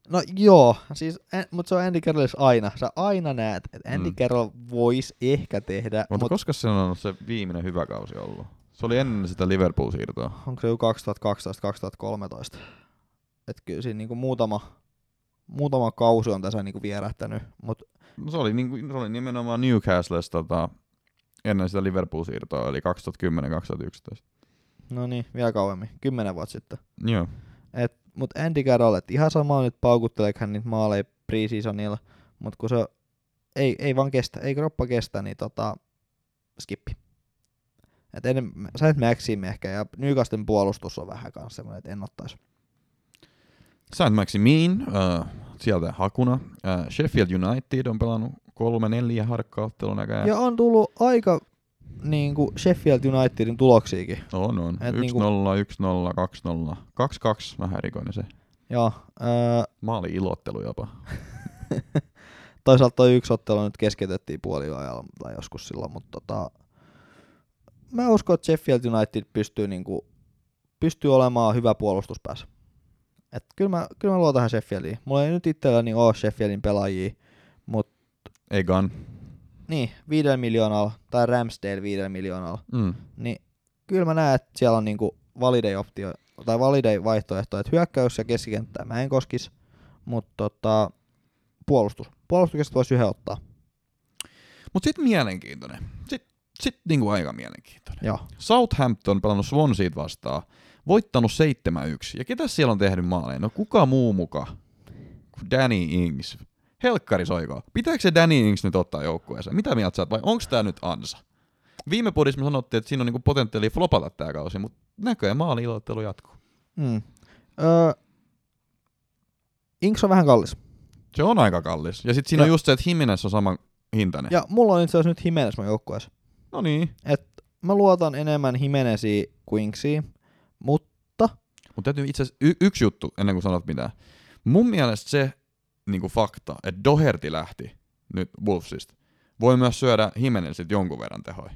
No joo, siis, mutta se on Andy Carrollissa aina. Sä aina näet, että Andy Mm. Carroll voisi ehkä tehdä, Mutta mutta koska se on se viimeinen hyvä kausi ollut? Se oli ennen sitä Liverpool-siirtoa. onko se jo 2012-2013? Että kyllä siinä niinku muutama, muutama kausi on tässä niinku vierähtänyt, mutta No se oli, niinku, se oli nimenomaan Newcastlessa tota, ennen sitä Liverpool-siirtoa, eli 2010-2011. no niin, vielä kauemmin, kymmenen vuotta sitten. Joo. Et, mut Andy Carroll, et ihan sama nyt paukutteleeko hän niitä maaleja preseasonilla, mutta kun se ei, ei vaan kestä, ei kroppa kestä, niin tota, skippi. Et en, sä et Maxime ehkä, ja Newcastlen puolustus on vähän kanssa semmoinen, että en ottais. Saint Maximin, äh, sieltä hakuna. Äh, Sheffield United on pelannut kolme neljä harkkaottelun näköjään. Ja on tullut aika niinku Sheffield Unitedin tuloksiakin. On, on. 1-0, Et 1-0, niinku- 2-0, 2-2, vähän erikoinen se. Ja öö, Maali ilottelu jopa. toisaalta toi yksi ottelu nyt keskeytettiin puoliajalla tai joskus silloin, mutta tota, mä uskon, että Sheffield United pystyy, niinku, pystyy olemaan hyvä puolustuspäässä. Et kyllä, mä, kyllä mä luotan tähän Sheffieldiin. Mulla ei nyt itselläni ole Sheffieldin pelaajia, mutta Egan. niin, viidellä miljoonalla, tai Ramsdale viidellä miljoonalla, Mm. niin kyllä mä näen, että siellä on niinku validei optio, tai validei vaihtoehto, että hyökkäys ja keskikenttää mä en koskis, mutta tota, puolustus. Puolustuksesta voisi yhden ottaa. Mut sit mielenkiintoinen. Sit, sit niinku aika mielenkiintoinen. Joo. Southampton pelannut Swanseat vastaan, voittanut 7-1. Ja ketä siellä on tehnyt maaleja? No kuka muu muka kuin Danny Ings? Helkkari soiko. Pitääkö se Danny Ings nyt ottaa joukkueeseen? Mitä mieltä sä oot, vai onko tää nyt ansa? Viime podissa me sanottiin, että siinä on niinku potentiaalia flopata tää kausi, mutta näköjään maali ilottelu jatkuu. Mm. Öö, Inks on vähän kallis. Se on aika kallis. Ja sitten siinä on Ja- just se, että Jimenez on saman hintainen. Ja mulla on itse asiassa nyt Jimenez mun joukkueessa. No niin. Et mä luotan enemmän Jimenezia kuin Inksia, mutta Mutta täytyy itse asiassa y- yksi juttu ennen kuin sanot mitään. Mun mielestä se niin kuin fakta, että Doherty lähti nyt Wolvesista, voi myös syödä Jimenezilta jonkun verran tehoja.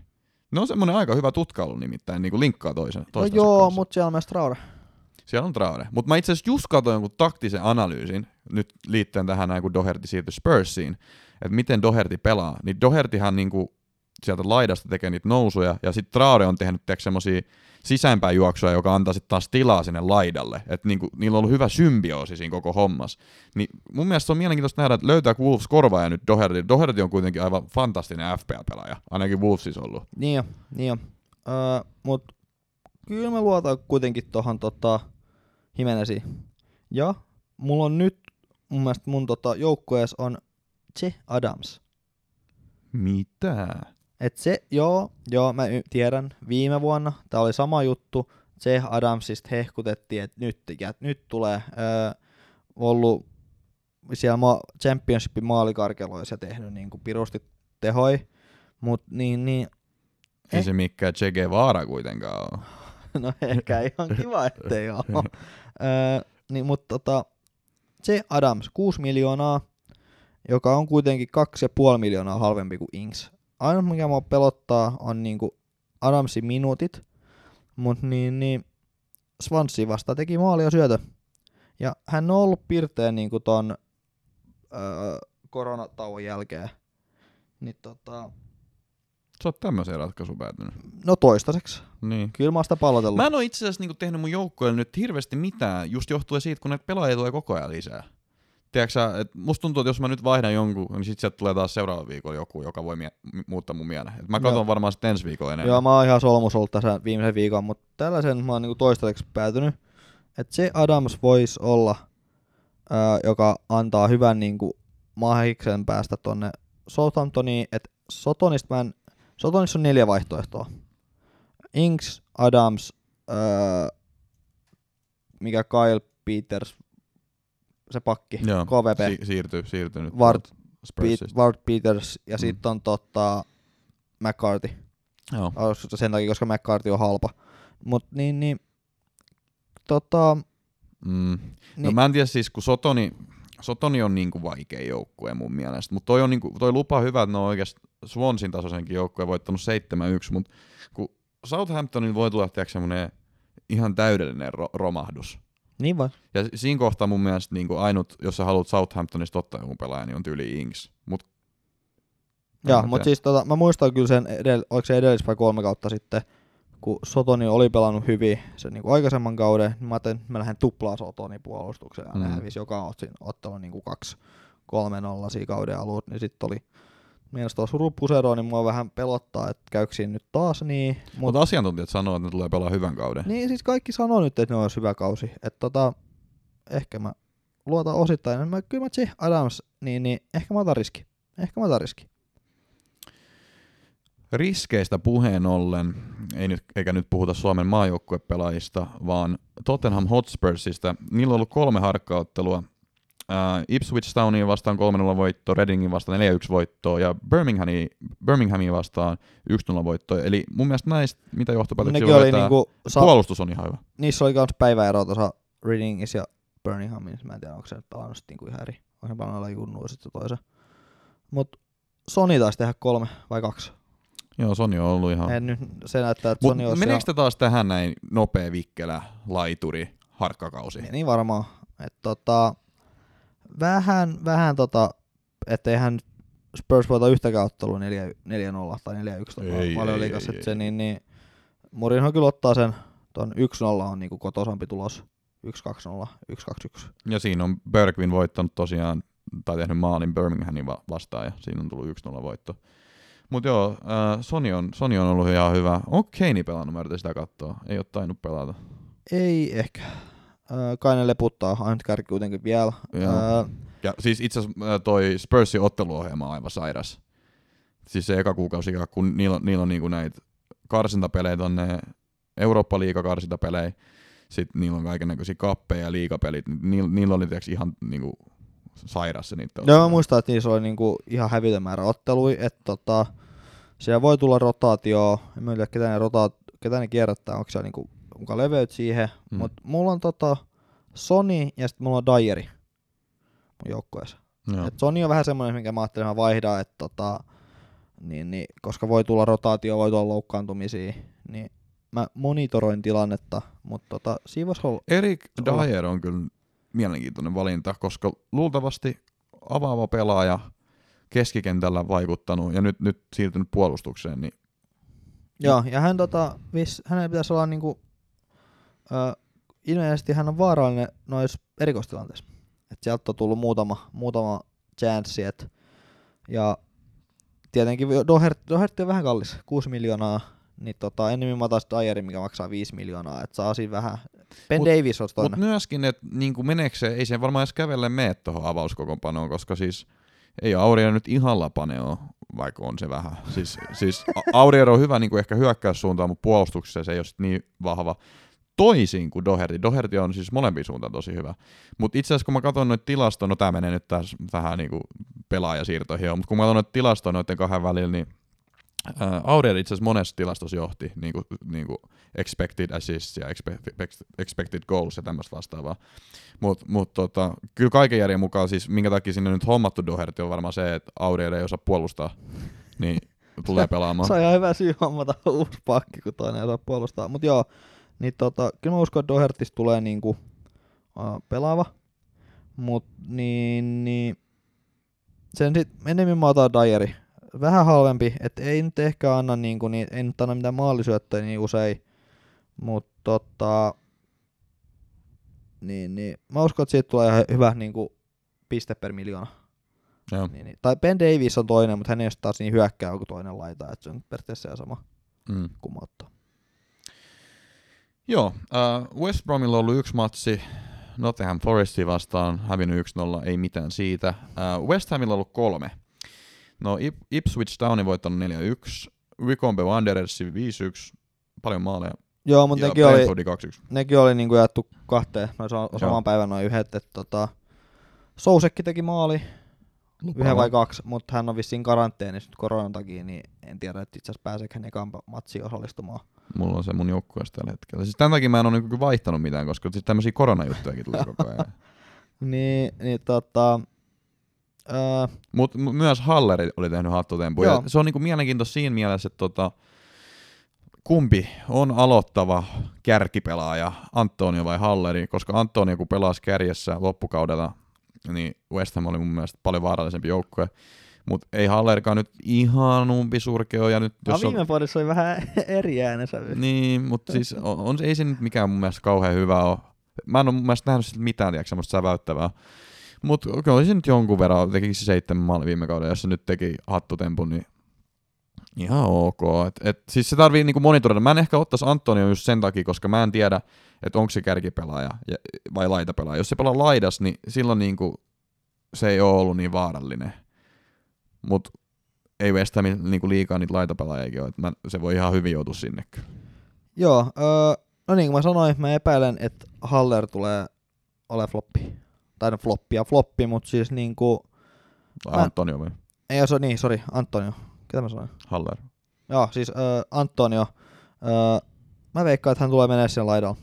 Ne on semmoinen aika hyvä tutkailu nimittäin, niin kuin linkkaa toisen, no joo, mutta siellä on myös Traore. Siellä on Traore. Mutta mä itse asiassa just katsoin jonkun taktisen analyysin, nyt liittyen tähän näin, kun Doherty siirtyi Spursiin, että miten Doherty pelaa. Niin Dohertyhän niinku sieltä laidasta tekee niitä nousuja, ja sitten Traore on tehnyt semmoisia sisäänpäin juoksuja, joka antaa sitten taas tilaa sinne laidalle. Että niinku, niillä on ollut hyvä symbioosi siinä koko hommas. Niin mun mielestä se on mielenkiintoista nähdä, että löytää Wolves korvaaja nyt Doherty. Doherty on kuitenkin aivan fantastinen FPL-pelaaja, ainakin Wolvesissa ollut. Niin jo, niin jo. Öö, mut kyllä mä luotan kuitenkin tohon tota Jimenezia. Ja mulla on nyt mun mielestä mun tota joukkueessa on Che Adams. Mitä? Et se, joo, joo, mä y- tiedän, viime vuonna tää oli sama juttu, se Adamsista hehkutettiin, että nyt, ja nyt tulee öö, ollut siellä ma- championshipin maalikarkeloissa tehnyt niinku pirusti tehoi, mut niin, niin, Ei Eh. se mikään Che Guevara kuitenkaan ole. no ehkä ihan kiva, ettei oo. öö, niin, mutta tota, se Adams, 6 miljoonaa, joka on kuitenkin 2,5 miljoonaa halvempi kuin Inks. Ainoa mikä mua pelottaa on niinku Adamsin minuutit, mutta niin, niin Swansea vasta teki maali ja syötö. Ja hän on ollut pirteä niinku ton öö, koronatauon jälkeen. Niin tota, Sä oot tämmöiseen ratkaisuun päätynyt. no toistaiseksi. Niin. Kyllä mä oon sitä pallotellut. Mä en ole itse asiassa niinku tehnyt mun joukkoille nyt hirveästi mitään, just johtuen siitä, kun näitä pelaajia tulee koko ajan lisää. Tiedätkö että musta tuntuu, että jos mä nyt vaihdan jonkun, niin sit sieltä tulee taas seuraava viikolla joku, joka voi mie- muuttaa mun mielen. Et mä katson Joo. varmaan sitten ensi viikolla enemmän. Joo, mä oon ihan solmus ollut tässä viimeisen viikon, mutta tällaisen mä oon niinku toistaiseksi päätynyt, että se Adams voisi olla, ää, joka antaa hyvän niinku mahiksen päästä tonne Southamptoniin, että Sotonista mä en, Sotonissa on neljä vaihtoehtoa. Inks, Adams, ää, mikä Kyle Peters, se pakki, Joo, KVP, Si- siirtyy, siirtyy nyt Ward-. Pete, Ward Peters ja Mm. sitten on tota McCarthy. Joo. Sen takia, koska McCarthy on halpa. Mut niin, niin tota, Mm. No Niin. mä en tiedä siis, kun Sotoni, Sotoni on niinku vaikea joukkue mun mielestä, mutta toi, on niinku, toi lupa hyvä, että ne on oikeasti Swansin tasoisenkin joukkue voittanut 7-1, mutta kun Southamptonin voi tulla tiedätkö, semmonen ihan täydellinen ro- romahdus. Niin vai? Ja siinä kohtaa mun mielestä niin kuin ainut, jos sä haluat Southamptonista ottaa jonkun pelaajan, niin on tyyli Ings. Mut, Joo, mutta siis tota, mä muistan kyllä sen, edell- oliko se edellis vai kolme kautta sitten, kun Sotoni oli pelannut hyvin sen niin kuin aikaisemman kauden, niin mä ajattelin, että mä lähden tuplaa Sotonin puolustukseen, ja Mm. mm. hävisi joka ottelun niin kuin kaksi, kolme nolla siinä kauden alussa, niin sitten oli mielestäni tuossa surupusero, niin mua vähän pelottaa, että käykö siinä nyt taas niin. mutta Mutta asiantuntijat sanoo, että ne tulee pelaa hyvän kauden. niin siis kaikki sanoo nyt, että ne olisi hyvä kausi. Että tota, ehkä mä luotan osittain. Mä, kyllä mä J. Adams, niin, niin ehkä mä otan riski. Ehkä mä otan riski. Riskeistä puheen ollen, ei nyt, eikä nyt puhuta Suomen maajoukkuepelaajista, vaan Tottenham Hotspursista. Niillä on ollut kolme harkkaottelua. Uh, Ipswich Towniin vastaan 3-0 voitto, Readingin vastaan 4-1 voittoa ja Birminghamiin, Birminghamiin vastaan 1-0 voitto. Eli mun mielestä näistä, mitä johtopäätöksiä oli niinku, sa- puolustus on ihan hyvä. niissä oli kans päiväero tuossa Readingissa ja Birminghamissa. Mä en tiedä, onko se nyt pelannut niinku ihan eri. Onko se pelannut Junnu ja sitten toisen. Mut Sony taisi tehdä kolme vai kaksi. Joo, Sony on ollut ihan... En nyt, se näyttää, että Mut Sony olisi meneekö te taas tähän näin nopea vikkelä, laituri, harkkakausi? Niin varmaan. Et tota, vähän, vähän tota, etteihän nyt Spurs voita yhtäkään ottelua 4-0 tai 4-1 Ei, paljon liikas, ei, että se niin, niin Mourinho kyllä ottaa sen, ton 1-0 on niinku kotosampi tulos, 1-2-0, 1-2-1. Ja siinä on Bergvin voittanut tosiaan, tai tehnyt maalin Birminghamin va- vastaan, ja siinä on tullut 1-0 voitto. Mutta joo, äh, Sony, on, Sony on ollut ihan hyvä. On Keini pelannut, mä sitä katsoa. Ei ole tainnut pelata. Ei ehkä. Öö, kai ne leputtaa ainut kärki kuitenkin vielä. Joo. Öö, Ja siis itse asiassa äh, toi Spursin otteluohjelma on aivan sairas. Siis se eka kuukausi, kun niillä, on- niillä on niinku näitä karsintapelejä tonne, Eurooppa-liiga karsintapelejä, sitten niillä on kaiken näköisiä kappeja ja liigapelit, niin niillä, niillä oli tiiäks, ihan niinku sairas se niitä Joo, mä muistan, että niissä oli niinku ihan hävitön määrä ottelui, että tota, siellä voi tulla rotaatio, en mä tiedä ketä ne, rota, ketä ne kierrättää, onko siellä niinku muka leveyt siihen, Mm. mutta mulla on tota Sony ja sitten mulla on Dyeri mun joukkueessa. Et Sony on vähän semmoinen, minkä mä ajattelin, että mä vaihdan, että tota, niin, niin, koska voi tulla rotaatio, voi tulla loukkaantumisia, niin mä monitoroin tilannetta, mutta tota, siinä voisi olla, Erik. Dyer on kyllä mielenkiintoinen valinta, koska luultavasti avaava pelaaja keskikentällä vaikuttanut ja nyt, nyt siirtynyt puolustukseen, niin Joo, ja hän tota, vis, hänen pitäisi olla niinku, ö, ilmeisesti hän on vaarallinen noissa erikoistilanteissa. Et sieltä on tullut muutama, muutama chanssi, et, ja tietenkin Doherty, Doherty on vähän kallis, 6 miljoonaa, niin tota, ennemmin mä otan Dyerin, mikä maksaa 5 miljoonaa, että saa siinä vähän. Ben Mut- Davis Mutta toinen. myöskin, että niin meneekö se, ei se varmaan edes kävelle mene tuohon avauskokoonpanoon, koska siis ei Aurier nyt ihan lapane ole, vaikka on se vähän. Siis, siis A- Aurier on hyvä niin kuin ehkä hyökkäyssuuntaan, mutta puolustuksessa se ei ole sit niin vahva. Toisin kuin Doherty. Doherty on siis molempiin suuntaan tosi hyvä. Mutta itse asiassa kun mä katson noita tilastoja, no tää menee nyt taas vähän niin kuin pelaajasiirtoihin, mutta kun mä katson noita tilastoja noiden kahden välillä, niin Uh, Aurier itse asiassa monessa tilastossa johti niin kuin, niin kuin expected assists ja expected, expected goals ja tämmöistä vastaavaa. Mutta mut, tota, kyllä kaiken järjen mukaan, siis minkä takia sinne nyt hommattu Doherty on varmaan se, että Aurier ei osaa puolustaa, niin tulee pelaamaan. Se on ihan hyvä syy hommata uusi pakki, kun toinen ei osaa puolustaa. Mutta joo, niin tota, kyllä mä uskon, että Dohertista tulee niinku, uh, pelaava. Mut niin, niin sen sit enemmän mä otan Dyeri. Vähän halvempi, että ei nyt ehkä anna niinku, niin, ei nyt anna mitään maalisyöttöjä niin usein. Mutta tota, niin, niin, mä uskon, että siitä tulee ihan hyvä niinku, piste per miljoona. Joo. Niin, niin. Tai Ben Davis on toinen, mutta hän ei ole taas niin hyökkää kuin toinen laita, että se on periaatteessa ihan sama Mm. kumouttaa. Joo, uh, West Bromilla on ollut yksi matsi Nottingham Forestia vastaan, hävinnyt 1-0, ei mitään siitä. Uh, West Hamilla on ollut kolme. No Ip- Ipswich Townin voittanut 4-1, Wycombe Wanderersi 5-1, paljon maaleja, Joo, mutta nekin oli, Brentfordi 2-1. nekin oli niinku jaettu kahteen, noin sa- Joo. saman päivän noin yhdet, että tota, Sousekki teki maali, yhden vai kaksi, mutta hän on vissiin karanteenissa nyt koronan takia, niin en tiedä, että itse asiassa pääseekö hän ekaan matsiin osallistumaan. Mulla on se mun joukkueessa tällä hetkellä. Siis tämän takia mä en ole niinku vaihtanut mitään, koska siis tämmöisiä koronajuttujakin tulee koko ajan. Niin, niin tota, öö, Mutta myös Halleri oli tehnyt hattutempuja. Joo. Se on niinku mielenkiintoista siinä mielessä, että tota, kumpi on aloittava kärkipelaaja, Antonio vai Halleri, koska Antonio kun pelasi kärjessä loppukaudella, niin West Ham oli mun mielestä paljon vaarallisempi joukkue. Mutta ei Hallerkaan nyt ihan umpisurkeo. Ja nyt, No, jos on, viime vuodessa oli vähän eri äänensävy. niin, mutta siis on, on, ei se nyt mikään mun mielestä kauhean hyvä ole. Mä en ole mun mielestä nähnyt siltä mitään, tiedätkö, semmoista säväyttävää. Mutta kyllä oli se nyt jonkun verran, teki se seitsemän maali viime kaudella, jos se nyt teki hattutempun, niin ihan ok. Et, et, siis se tarvii niinku monitoroida. Mä en ehkä ottaisi Antonio just sen takia, koska mä en tiedä, että onko se kärkipelaaja ja, vai laitapelaaja. Jos se pelaa laidas, niin silloin niinku se ei ole ollut niin vaarallinen. Mutta ei West Hamin niinku liikaa niitä laitapelaajiakin ole. Et mä, se voi ihan hyvin joutua sinne kyllä. Joo, öö, no niin kuin mä sanoin, mä epäilen, että Haller tulee ole floppi. Tai no floppi ja floppi, mutta siis niinku, Tai Mä- Antonio vai ei se niin, sori, Antonio. Ketä mä sanoin? Haller. Joo, siis öö, Antonio. Öö, mä veikkaan, että hän tulee menee sen laidalla.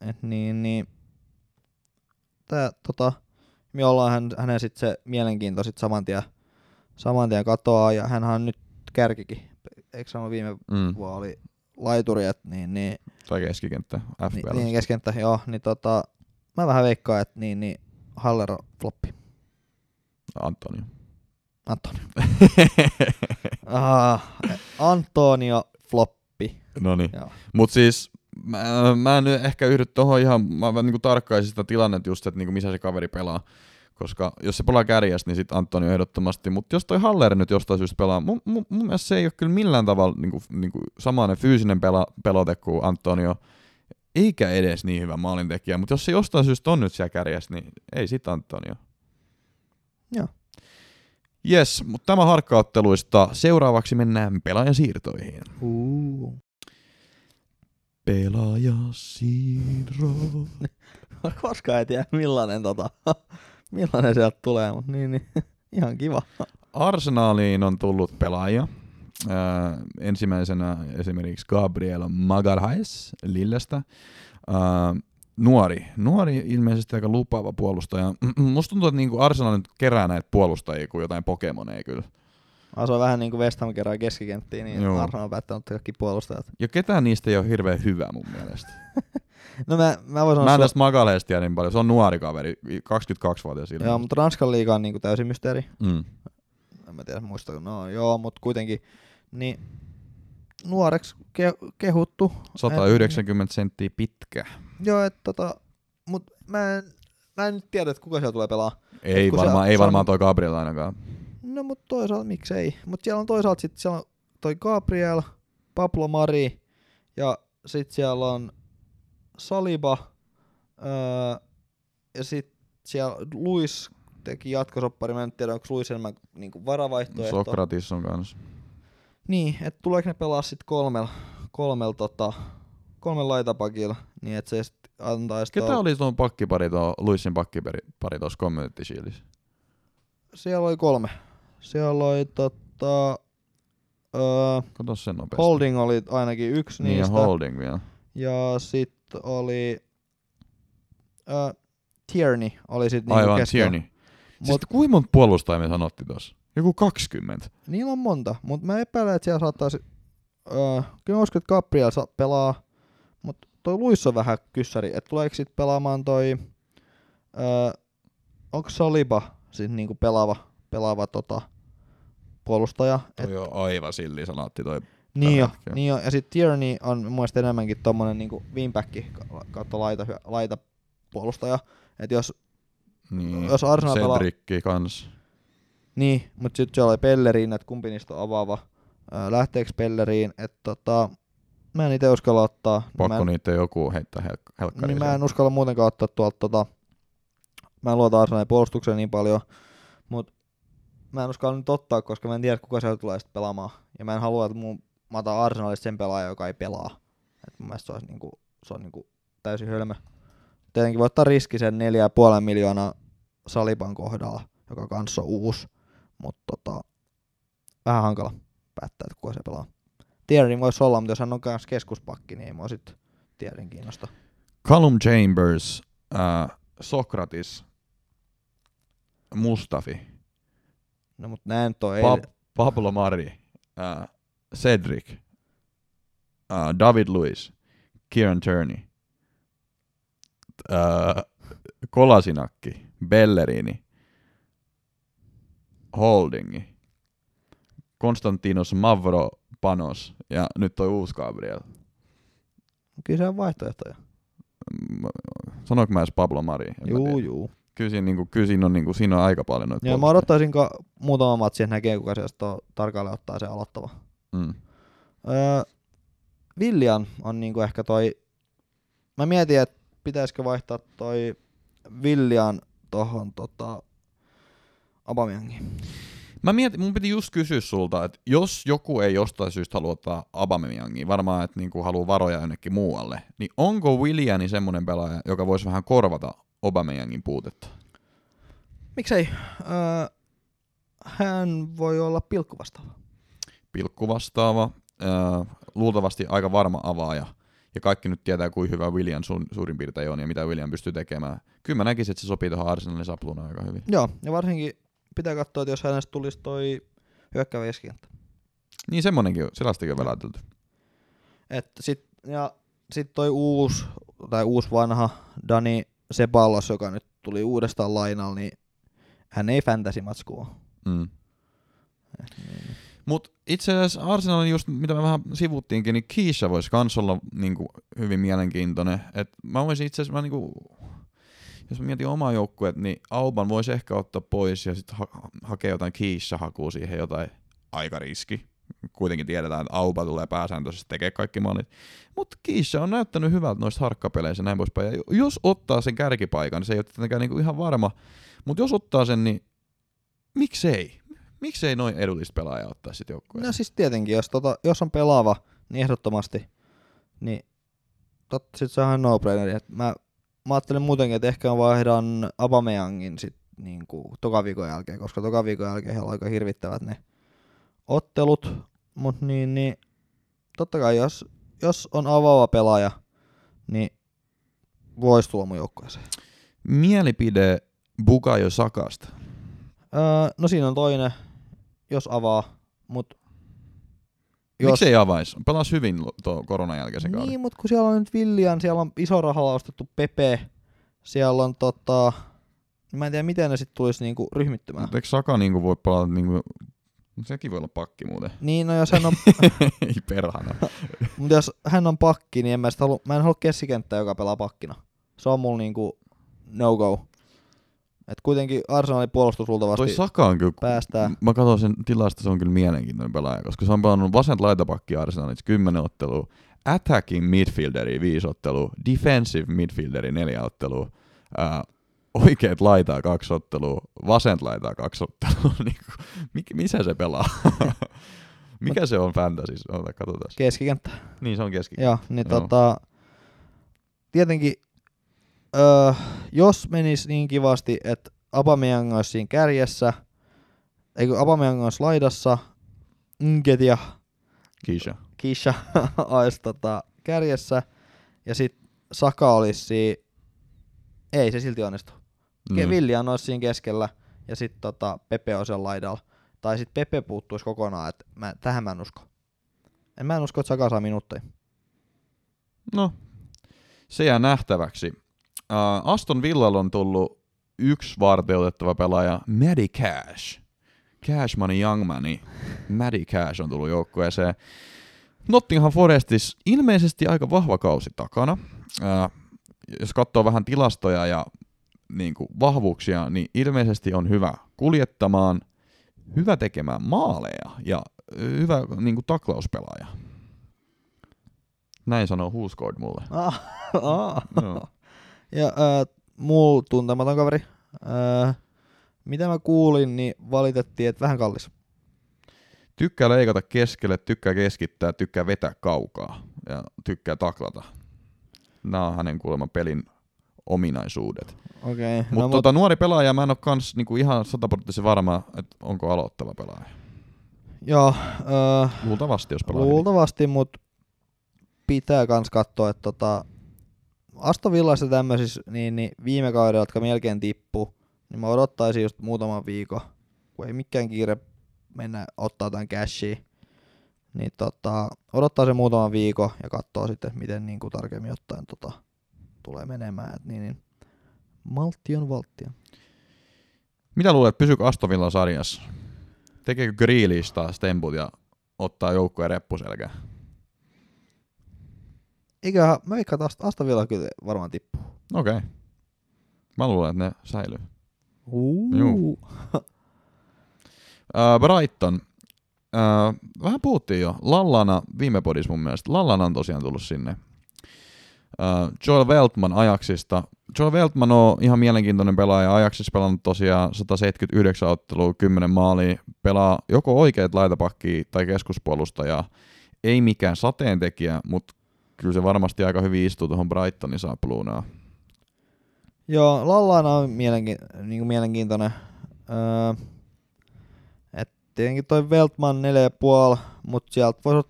Et niin, niin. Tää, tota, me ollaan hän, hänen sit se mielenkiinto sit saman tien, saman tien katoaa, ja hän on nyt kärkikin. Eikö sama viime Mm. vuonna oli laituri, et niin, niin, Tai keskikenttä. niin, FPL. niin keskenttä, joo, niin tota, mä vähän veikkaan, että niin, niin Haller floppi. Antonio. Antonio. Ah, Antonio floppi. no niin. Joo. Mut siis mä, mä en nyt ehkä yhdy tohon ihan, mä niinku tarkkaisin sitä tilannetta just, että niinku missä se kaveri pelaa. Koska jos se pelaa kärjestä, niin sitten Antonio ehdottomasti. Mutta jos toi Haller nyt jostain syystä pelaa, mun, mun, mun mielestä se ei ole kyllä millään tavalla niinku, niinku samainen fyysinen pela, pelote kuin Antonio. Eikä edes niin hyvä maalintekijä, mutta jos se jostain syystä on nyt siellä kärjessä, niin ei sit Antonio. Joo. Yes, mutta tämä harkkaotteluista. Seuraavaksi mennään pelaajan siirtoihin. Uh. Pelaajasiirro. Koska ei tiedä millainen, tota, millainen sieltä tulee, mutta niin, niin, ihan kiva. Arsenaaliin on tullut pelaajia. Äh, ensimmäisenä esimerkiksi Gabriel Magalhaes Lillestä. Äh, nuori, nuori ilmeisesti aika lupaava puolustaja. Musta tuntuu, että niinku Arsenal nyt kerää näitä puolustajia kuin jotain Pokemoneja kyllä. Ah, se on vähän niin kuin West Ham kerää keskikenttiin, niin Joo. Arsenal on päättänyt kaikki puolustajat. Ja ketään niistä ei ole hirveän hyvä mun mielestä. No mä, mä voin Mä sanoa, en sulla- tästä Magalhaesta tiedä niin paljon. Se on nuori kaveri, 22-vuotias ilmeisesti. joo, mutta Ranskan liiga on niin kuin täysin mysteeri. Mm. En mä tiedä muista, no joo, mutta kuitenkin. Niin nuoreksi ke- kehuttu. 190 senttiä pitkä. Joo, että tota, mut mä en, mä en nyt tiedä, että kuka siellä tulee pelaa. Ei se- varmaan, ei se on- varmaan toi Gabriel ainakaan. No mut toisaalta miksei. Mut siellä on toisaalta sit siellä on toi Gabriel, Pablo Mari ja sit siellä on Saliba öö, ja sit siellä Luis teki jatkosoppari, mä en tiedä onko Luis enemmän niinku varavaihtoehto. Sokratis on kanssa. Niin, että tuleeko ne pelaa sit kolmella, kolmella tota, kolmella laitapakilla, niin että se sit antaisi Ketä oli tuon pakkipari, tuo Luisin pakkipari pari tuossa Community Shieldissä? Siellä oli kolme. Siellä oli tota, öö, Kato sen nopeasti. Holding oli ainakin yksi niin ja niistä. Holding vielä. Ja sitten oli äh, Tierney oli sitten niinku Aivan, keskellä. Tierney. Siis Mut- kuinka monta puolustajaa me sanotti tossa? Joku 20. Niillä on monta, mutta mä epäilen, että siellä saattaisi... Äh, kyllä mä uskon, että Gabriel saa pelaa, mutta toi Luis on vähän kyssäri, että tuleeko sitten pelaamaan toi... Äh, onko Saliba sitten niinku pelaava, pelaava tota, puolustaja? Et, Toi on aivan silli sanaatti toi. Niin jo, niin jo. Ja sitten Tierney on mun mielestä enemmänkin tommonen niinku wingback kautta laita, laita puolustaja. Et jos Niin. Jos Arsenal pelaa- Cedricki kans. Niin, mutta sitten siellä oli Pelleriin, että kumpi niistä on avaava. Lähteekö Pelleriin, että tota, mä en itse uskalla ottaa. Pakko mä en, niitä joku heittää helk- helkkariin. niin mä en uskalla muutenkaan ottaa tuolta tota, mä en luota Arsenalin puolustukseen niin paljon, mutta mä en uskalla nyt ottaa, koska mä en tiedä, kuka siellä tulee sitten pelaamaan. Ja mä en halua, että mun, mä otan Arsenalista sen pelaaja, joka ei pelaa. Et mun mielestä se, olisi niinku, se on niinku täysin hölmö. Tietenkin voi ottaa riski sen 4,5 miljoonaa Saliban kohdalla, joka kanssa on uusi, mutta tota, vähän hankala päättää, että kuka se pelaa. Tierney voisi olla, mutta jos hän on myös keskuspakki, niin ei mua sitten Tierney kiinnosta. Callum Chambers, äh, Sokratis, Mustafi, No mutta näin toi Pa- Pablo Mari, äh, Cedric. uh, David Lewis, Kieran Turney, uh, Kolasinakki, Bellerini, Holdingi, Konstantinos Mavro Panos ja nyt toi uusi Gabriel. Kyllä se on vaihtoehtoja. Mm, Sanoinko mä edes Pablo Mari? Juu, juu. Kyllä siinä, niinku, kyllä siinä, on, niinku, siinä on aika paljon noita Joo, mä odottaisin muutama matsi, että näkee kuka sieltä tarkalleen ottaa se aloittava. Mm. Öö, Villian on niinku ehkä toi... Mä mietin, että pitäisikö vaihtaa toi Villian tohon tota... Abamiangiin. Mä mietin, mun piti just kysyä sulta, että jos joku ei jostain syystä halua ottaa Aubameyangin, varmaan että niinku haluaa varoja jonnekin muualle, niin onko Williani semmonen pelaaja, joka voisi vähän korvata Aubameyangin puutetta? Miksei? Öö, hän voi olla pilkkuvastaava. Pilkku vastaava, äh, luultavasti aika varma avaaja, ja kaikki nyt tietää, kuinka hyvä William su- suurin piirtein on ja mitä William pystyy tekemään. Kyllä mä näkisin, että se sopii tuohon Arsenalin sapluunaan aika hyvin. Joo, ja varsinkin pitää katsoa, että jos hänestä tulisi toi hyökkäävä keskikenttä. Niin semmonenkin, sellaistakin on väläytelty. Et sit, ja sit toi uusi, tai uusi vanha Dani Sebalos, joka nyt tuli uudestaan lainalla, niin hän ei fantasy matskua. Mm. Mut itse asiassa Arsenalin just, mitä me vähän sivuttiinkin, niin Kiisha voisi kans olla niinku, hyvin mielenkiintoinen. Et mä voisin itse asiassa, mä niinku, jos mä mietin omaa joukkuet, niin Auban voisi ehkä ottaa pois ja sitten ha- hakea jotain Kiisha-hakua siihen jotain aika riski. Kuitenkin tiedetään, että Auba tulee pääsääntöisesti tekemään kaikki maalit. Mutta Kiisha on näyttänyt hyvältä noista harkkapeleissä näin poispäin. Ja jos ottaa sen kärkipaikan, se ei ole tietenkään niinku ihan varma, mutta jos ottaa sen, niin miksei? Miksei noin edullista pelaajaa ottaa sitten joukkueeseen? No siis tietenkin, jos, tota, jos on pelaava, niin ehdottomasti, niin totta sit se on ihan no-braineri. Mä, mä ajattelin muutenkin, että ehkä mä vaihdan Abameyangin sit niinku toka viikon jälkeen, koska toka viikon jälkeen heillä on aika hirvittävät ne ottelut, mut niin, niin totta kai jos, jos on avaava pelaaja, niin voisi tulla mun joukkueeseen. Mielipide Bukayo Sakasta. Öö, no siinä on toinen, jos avaa, mut Jos... Miksi ei avais? Pelas hyvin tuo koronan jälkeisen kauden. Niin, mutta kun siellä on nyt Villian, siellä on iso rahalla ostettu Pepe, siellä on tota... Mä en tiedä, miten ne sitten tulisi niinku ryhmittymään. Mutta eikö Saka niinku voi pelata niinku... Sekin voi olla pakki muuten. Niin, no jos hän on, ei perhana. mutta jos hän on pakki, niin en mä, sitä halu, mä en halua keskikenttää, joka pelaa pakkina. Se on mulla niinku no-go. Et kuitenkin Arsenalin puolustus Toi luultavasti Saka on kyllä... päästää. Mä katson sen tilasta, se on kyllä mielenkiintoinen pelaaja, koska se on pelannut vasent laitapakki Arsenalissa 10 ottelua, attacking midfielderi 5 ottelua, defensive midfielderi 4 ottelua, ää, oikeet laitaa kaksi ottelua, vasent laitaa kaksi ottelua. niinku, mik, missä se pelaa? Mikä se on fantasy? Ota, katsotaan. Keskikenttä. Niin, se on keski. Joo, niin Joo. tota... Tietenkin, öö, jos menisi niin kivasti, että Abameyang olisi siinä kärjessä, eikö Abameyang olisi laidassa, Nketia Kisha. Kisha olisi tota kärjessä, ja sitten Saka olisi siinä, ei se silti onnistu. Mm. Villian olisi siinä keskellä, ja sitten tota Pepe on siellä laidalla. Tai sitten Pepe puuttuisi kokonaan, että mä, tähän mä en usko. En mä en usko, että Saka saa minuutteja. No, se jää nähtäväksi. Uh, Aston Villalla on tullut yksi varteutettava pelaaja, Maddie Cash. Cash Money Young Money. Maddie Cash on tullut joukkueeseen. Nottingham Forestis ilmeisesti aika vahva kausi takana. Uh, jos katsoo vähän tilastoja ja niin kuin, vahvuuksia, niin ilmeisesti on hyvä kuljettamaan, hyvä tekemään maaleja ja hyvä niin kuin, taklauspelaaja. Näin sanoo Scored mulle. Ah, ah. Joo. Ja äh, muu tuntematon kaveri. Äh, mitä mä kuulin, niin valitettiin, että vähän kallis. Tykkää leikata keskelle, tykkää keskittää, tykkää vetää kaukaa ja tykkää taklata. Nämä on hänen kuulemma pelin ominaisuudet. Okei. Okay. Mutta No, tota, nuori pelaaja, mä en ole kans niinku ihan sataprosenttisen varma, että onko aloittava pelaaja. joo, äh, Luultavasti, jos pelaa luultavasti, mutta pitää kans katsoa, että tota, Aston Villassa tämmöisissä, niin, niin viime kaudella, jotka melkein tippu, niin mä odottaisin just muutaman viikon, kun ei mikään kiire mennä ottaa jotain cashia. Niin tota, odottaa se muutaman viikon ja katsoo sitten, miten niin kuin tarkemmin ottaen tota, tulee menemään. Et niin, niin. Maltti on valttia. Mitä luulet, pysyykö Aston Villa sarjassa? Tekeekö Grealish taas temput ja ottaa joukkojen reppuselkään? Eiköhän, mä veikkaan, että Ast- Aston Villa kyllä varmaan tippuu. Okei. Okay. Mä luulen, että ne säilyy. Uh. Juu. Uh, Brighton. Uh, vähän puhuttiin jo. Lallana viime podis mun mielestä. Lallana on tosiaan tullut sinne. Uh, Joel Veltman Ajaxista. Joel Veltman on ihan mielenkiintoinen pelaaja. Ajaxissa pelannut tosiaan 179 ottelua, 10 maalia. Pelaa joko oikeat laitapakkia tai keskuspuolustajaa. Ei mikään sateentekijä, mutta kyllä se varmasti aika hyvin istuu tuohon Brightonin saapluunaan. Joo, Lallana on mielenki- niinku mielenkiintoinen. Öö, et tietenkin toi Veltman 4,5, mutta sieltä voisi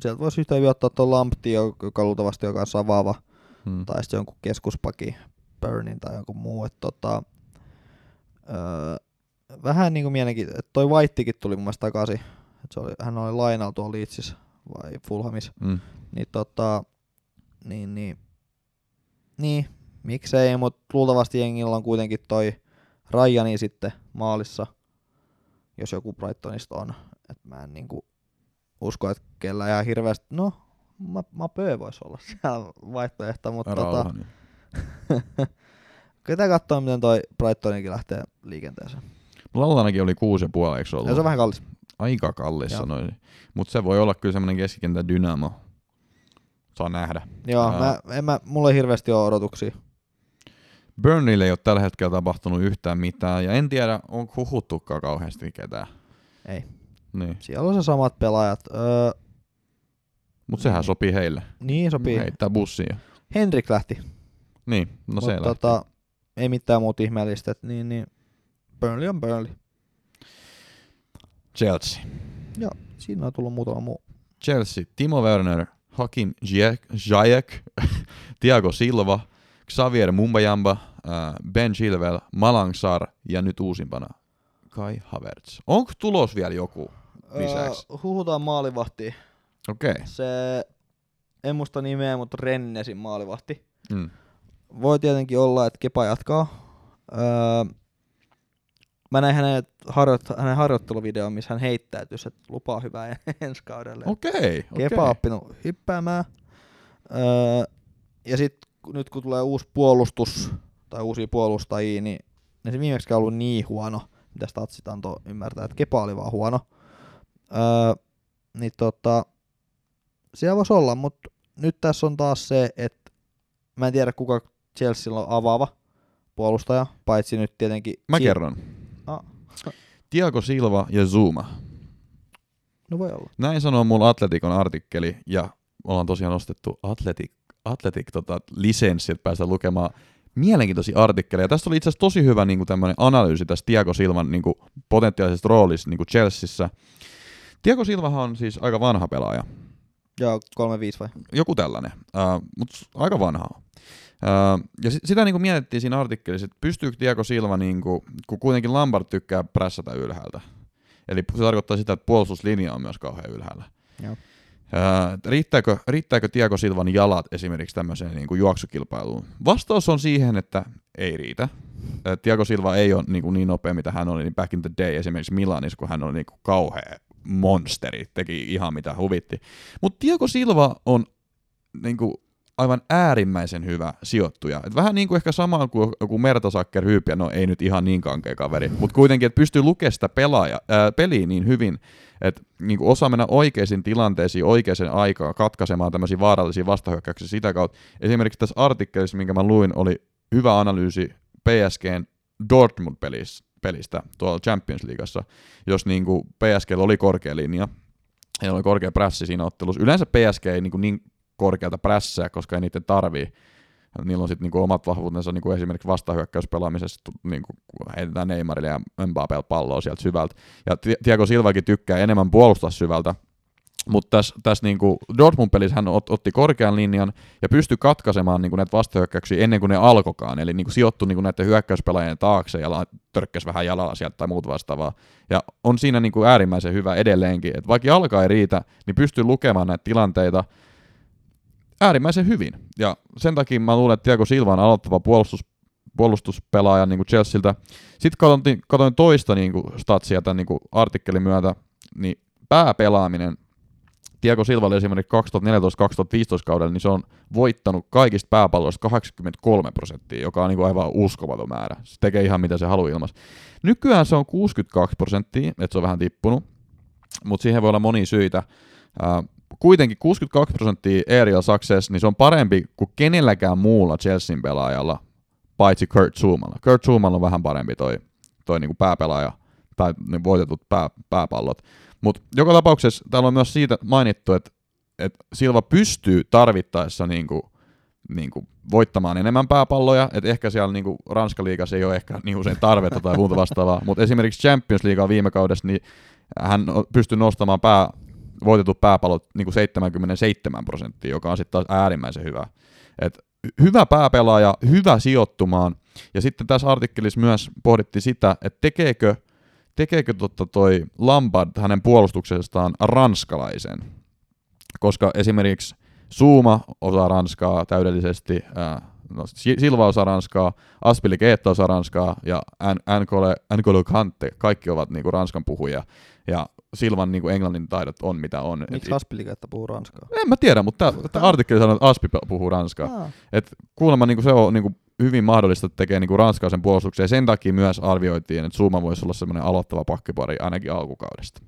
sieltä voisi yhtä hyvin ottaa tuon Lampti, joka luultavasti on kanssa avaava, Hmm. tai sitten jonkun keskuspaki, Burnin tai jonkun muu. Et tota, öö, vähän niinku mielenkiintoinen, että toi Whitekin tuli mun mielestä takaisin. Et se oli, hän oli lainalla tuolla Leedsissä vai Fulhamissa. Mm. Niin tota, niin, niin, niin, miksei, mutta luultavasti jengillä on kuitenkin toi Ryani sitten maalissa, jos joku Brightonista on. Et mä en niinku usko, että kellä ihan hirveästi, no, mä, mä pöö voisi olla siellä vaihtoehto, mutta tota, ketä katsoo, miten toi Brightonikin lähtee liikenteeseen. Lallanakin oli kuusi ja puoli, eikö se ollut? Ja se on vähän kallis. Aika kallis Joo. sanoisin. Mutta se voi olla kyllä semmoinen keskikentän dynamo. Saa nähdä. Joo, Ää. mä, en mä, mulla ei hirveästi ole odotuksia. Burnleylle ei ole tällä hetkellä tapahtunut yhtään mitään, ja en tiedä, onko huhuttukaan kauheasti ketään. Ei. Niin. Siellä on se samat pelaajat. Öö, Mutta sehän sopii heille. niin sopii. Heittää bussiin. ja- Henrik lähti. Niin, no se Mut tota, ei mitään muuta ihmeellistä, et niin, niin Burnley on Burnley. Chelsea. Joo, siinä on tullut muutama muu. Chelsea, Timo Werner, Hakim Ziyech, Thiago Silva, Xavier Mumbajamba, äh, Ben Chilwell, Malang Sar ja nyt uusimpana Kai Havertz. Onko tulos vielä joku lisäksi? Öö, huhutaan maalivahtiin. Okei. Okay. Se, en muista nimeä, mutta Rennesin maalivahti. Mm. Voi tietenkin olla, että Kepa jatkaa. Öö, mä näin hänen, harjoit- hänen harjoitteluvideon, missä hän heittäytyi, että lupaa hyvää ensi kaudelle. Okei, okay, Kepa on oppinut hyppäämään. Öö, ja sitten nyt kun tulee uusi puolustus tai uusia puolustajia, niin ne se viimeksi ollut niin huono, mitä statsit antoi ymmärtää, että Kepa oli vaan huono. Öö, niin tota, siellä voisi olla, mutta nyt tässä on taas se, että mä en tiedä kuka Chelsea on avaava puolustaja, paitsi nyt tietenkin... Mä Si- kerron. Ah. Tiago Silva ja Zuma. No voi olla. Näin sanoo mulla Atletikon artikkeli, ja ollaan tosiaan ostettu Atletik, Atletik tota, lisenssi, että päästään lukemaan mielenkiintoisia artikkeleja. Tästä oli itse asiassa tosi hyvä niin tämmöinen analyysi tästä Tiago Silvan niin kuin, potentiaalisesta roolista niin kuin Chelseassa. Tiago Silvahan on siis aika vanha pelaaja. Joo, 3-5 vai? Joku tällainen, uh, mutta aika vanha on. Ja si- sitä niin kuin mietittiin siinä artikkelissa, että pystyykö Tiago Silva, niin kuin, kun kuitenkin Lampard tykkää prässätä ylhäältä. Eli se tarkoittaa sitä, että puolustuslinja on myös kauhean ylhäällä. Joo. Ää, riittääkö, riittääkö Tiago Silvan jalat esimerkiksi tämmöiseen niin kuin juoksukilpailuun? Vastaus on siihen, että ei riitä. Tiago Silva ei ole niin, kuin niin nopea, mitä hän oli niin back in the day esimerkiksi Milanissa, kun hän oli niin kuin kauhea monsteri, teki ihan mitä huvitti. Mutta Tiago Silva on niin kuin aivan äärimmäisen hyvä sijoittuja. Et vähän niin kuin ehkä sama kuin joku Mertasakker Hyypiä, no ei nyt ihan niin kankea kaveri, mutta kuitenkin, että pystyy lukemaan sitä pelaaja, ää, peliä niin hyvin, että niin kuin osaa mennä oikeisiin tilanteisiin oikeaan aikaan katkaisemaan tämmöisiä vaarallisia vastahyökkäyksiä sitä kautta. Esimerkiksi tässä artikkelissa, minkä mä luin, oli hyvä analyysi PSGn Dortmund-pelistä pelistä tuolla Champions Leagueassa, jos niin kuin oli korkea linja, heillä oli korkea prässi siinä ottelussa. Yleensä PSG ei niin, niin korkealta prässää, koska ei niiden tarvii. Niillä on sitten niinku omat vahvuutensa niinku esimerkiksi vastahyökkäyspelaamisessa, niinku, heitetään Neymarille ja Mbappélle palloa sieltä syvältä. Ja Ti- Thiago Silvakin tykkää enemmän puolustaa syvältä, Mutta tässä täs niinku Dortmund-pelissä hän ot, otti korkean linjan ja pystyi katkaisemaan niinku näitä vastahyökkäyksiä ennen kuin ne alkokaan. Eli niinku sijoittui niinku näiden hyökkäyspelaajien taakse ja törkkäsi vähän jalalla sieltä tai muut vastaavaa. Ja on siinä niinku äärimmäisen hyvä edelleenkin. että vaikka jalka ei riitä, niin pystyy lukemaan näitä tilanteita äärimmäisen hyvin. Ja sen takia mä luulen, että Tiago Silva on aloittava puolustus, puolustuspelaaja niin kuin Chelsealtä. Sitten katsoin, katsoin toista niin kuin statsia tämän niin kuin artikkelin myötä, niin pääpelaaminen Tiago Silva oli esimerkiksi 2014-2015 kaudella, niin se on voittanut kaikista pääpalloista 83 prosenttia, joka on niin kuin aivan uskomaton määrä. Se tekee ihan mitä se haluaa ilmassa. Nykyään se on 62 prosenttia, että se on vähän tippunut, mutta siihen voi olla monia syitä. Kuitenkin 62 prosenttia aerial success, niin se on parempi kuin kenelläkään muulla Chelsean pelaajalla, paitsi Kurt Zoomalla. Kurt Zoomalla on vähän parempi toi, toi niinku pääpelaaja, tai ne voitetut pää, pääpallot. Mutta joka tapauksessa täällä on myös siitä mainittu, että et Silva pystyy tarvittaessa niinku, niinku voittamaan enemmän pääpalloja, että ehkä siellä niinku Ranskan liigassa ei ole ehkä niin usein tarvetta tai muuta vastaavaa, mutta esimerkiksi Champions League viime kaudessa, niin hän pystyy nostamaan pää, voitetut pääpallot niin kuin 77 prosenttia, joka on sitten taas äärimmäisen hyvä. Et hyvä pääpelaaja, hyvä sijoittumaan, ja sitten tässä artikkelissa myös pohdittiin sitä, että tekeekö tekeekö totta toi Lampard hänen puolustuksestaan ranskalaisen? Koska esimerkiksi Suuma osaa ranskaa täydellisesti, äh, no, Silva osaa ranskaa, Aspili Keetta osaa ranskaa ja N'Golo Kante, kaikki ovat niinku ranskan puhuja. Ja Silvan niinku englannin taidot on mitä on. Miksi Aspili Keetta puhuu ranskaa? En mä tiedä, mutta tämä artikkeli sanoo, että Aspi puhuu ranskaa. Ah. Et kuulemma niinku se on niinku hyvin mahdollista, tekee niinku ranskaisen puolustuksen, ja sen takia myös arvioitiin, että Zuma voisi olla semmoinen aloittava pakkipari ainakin alkukaudesta.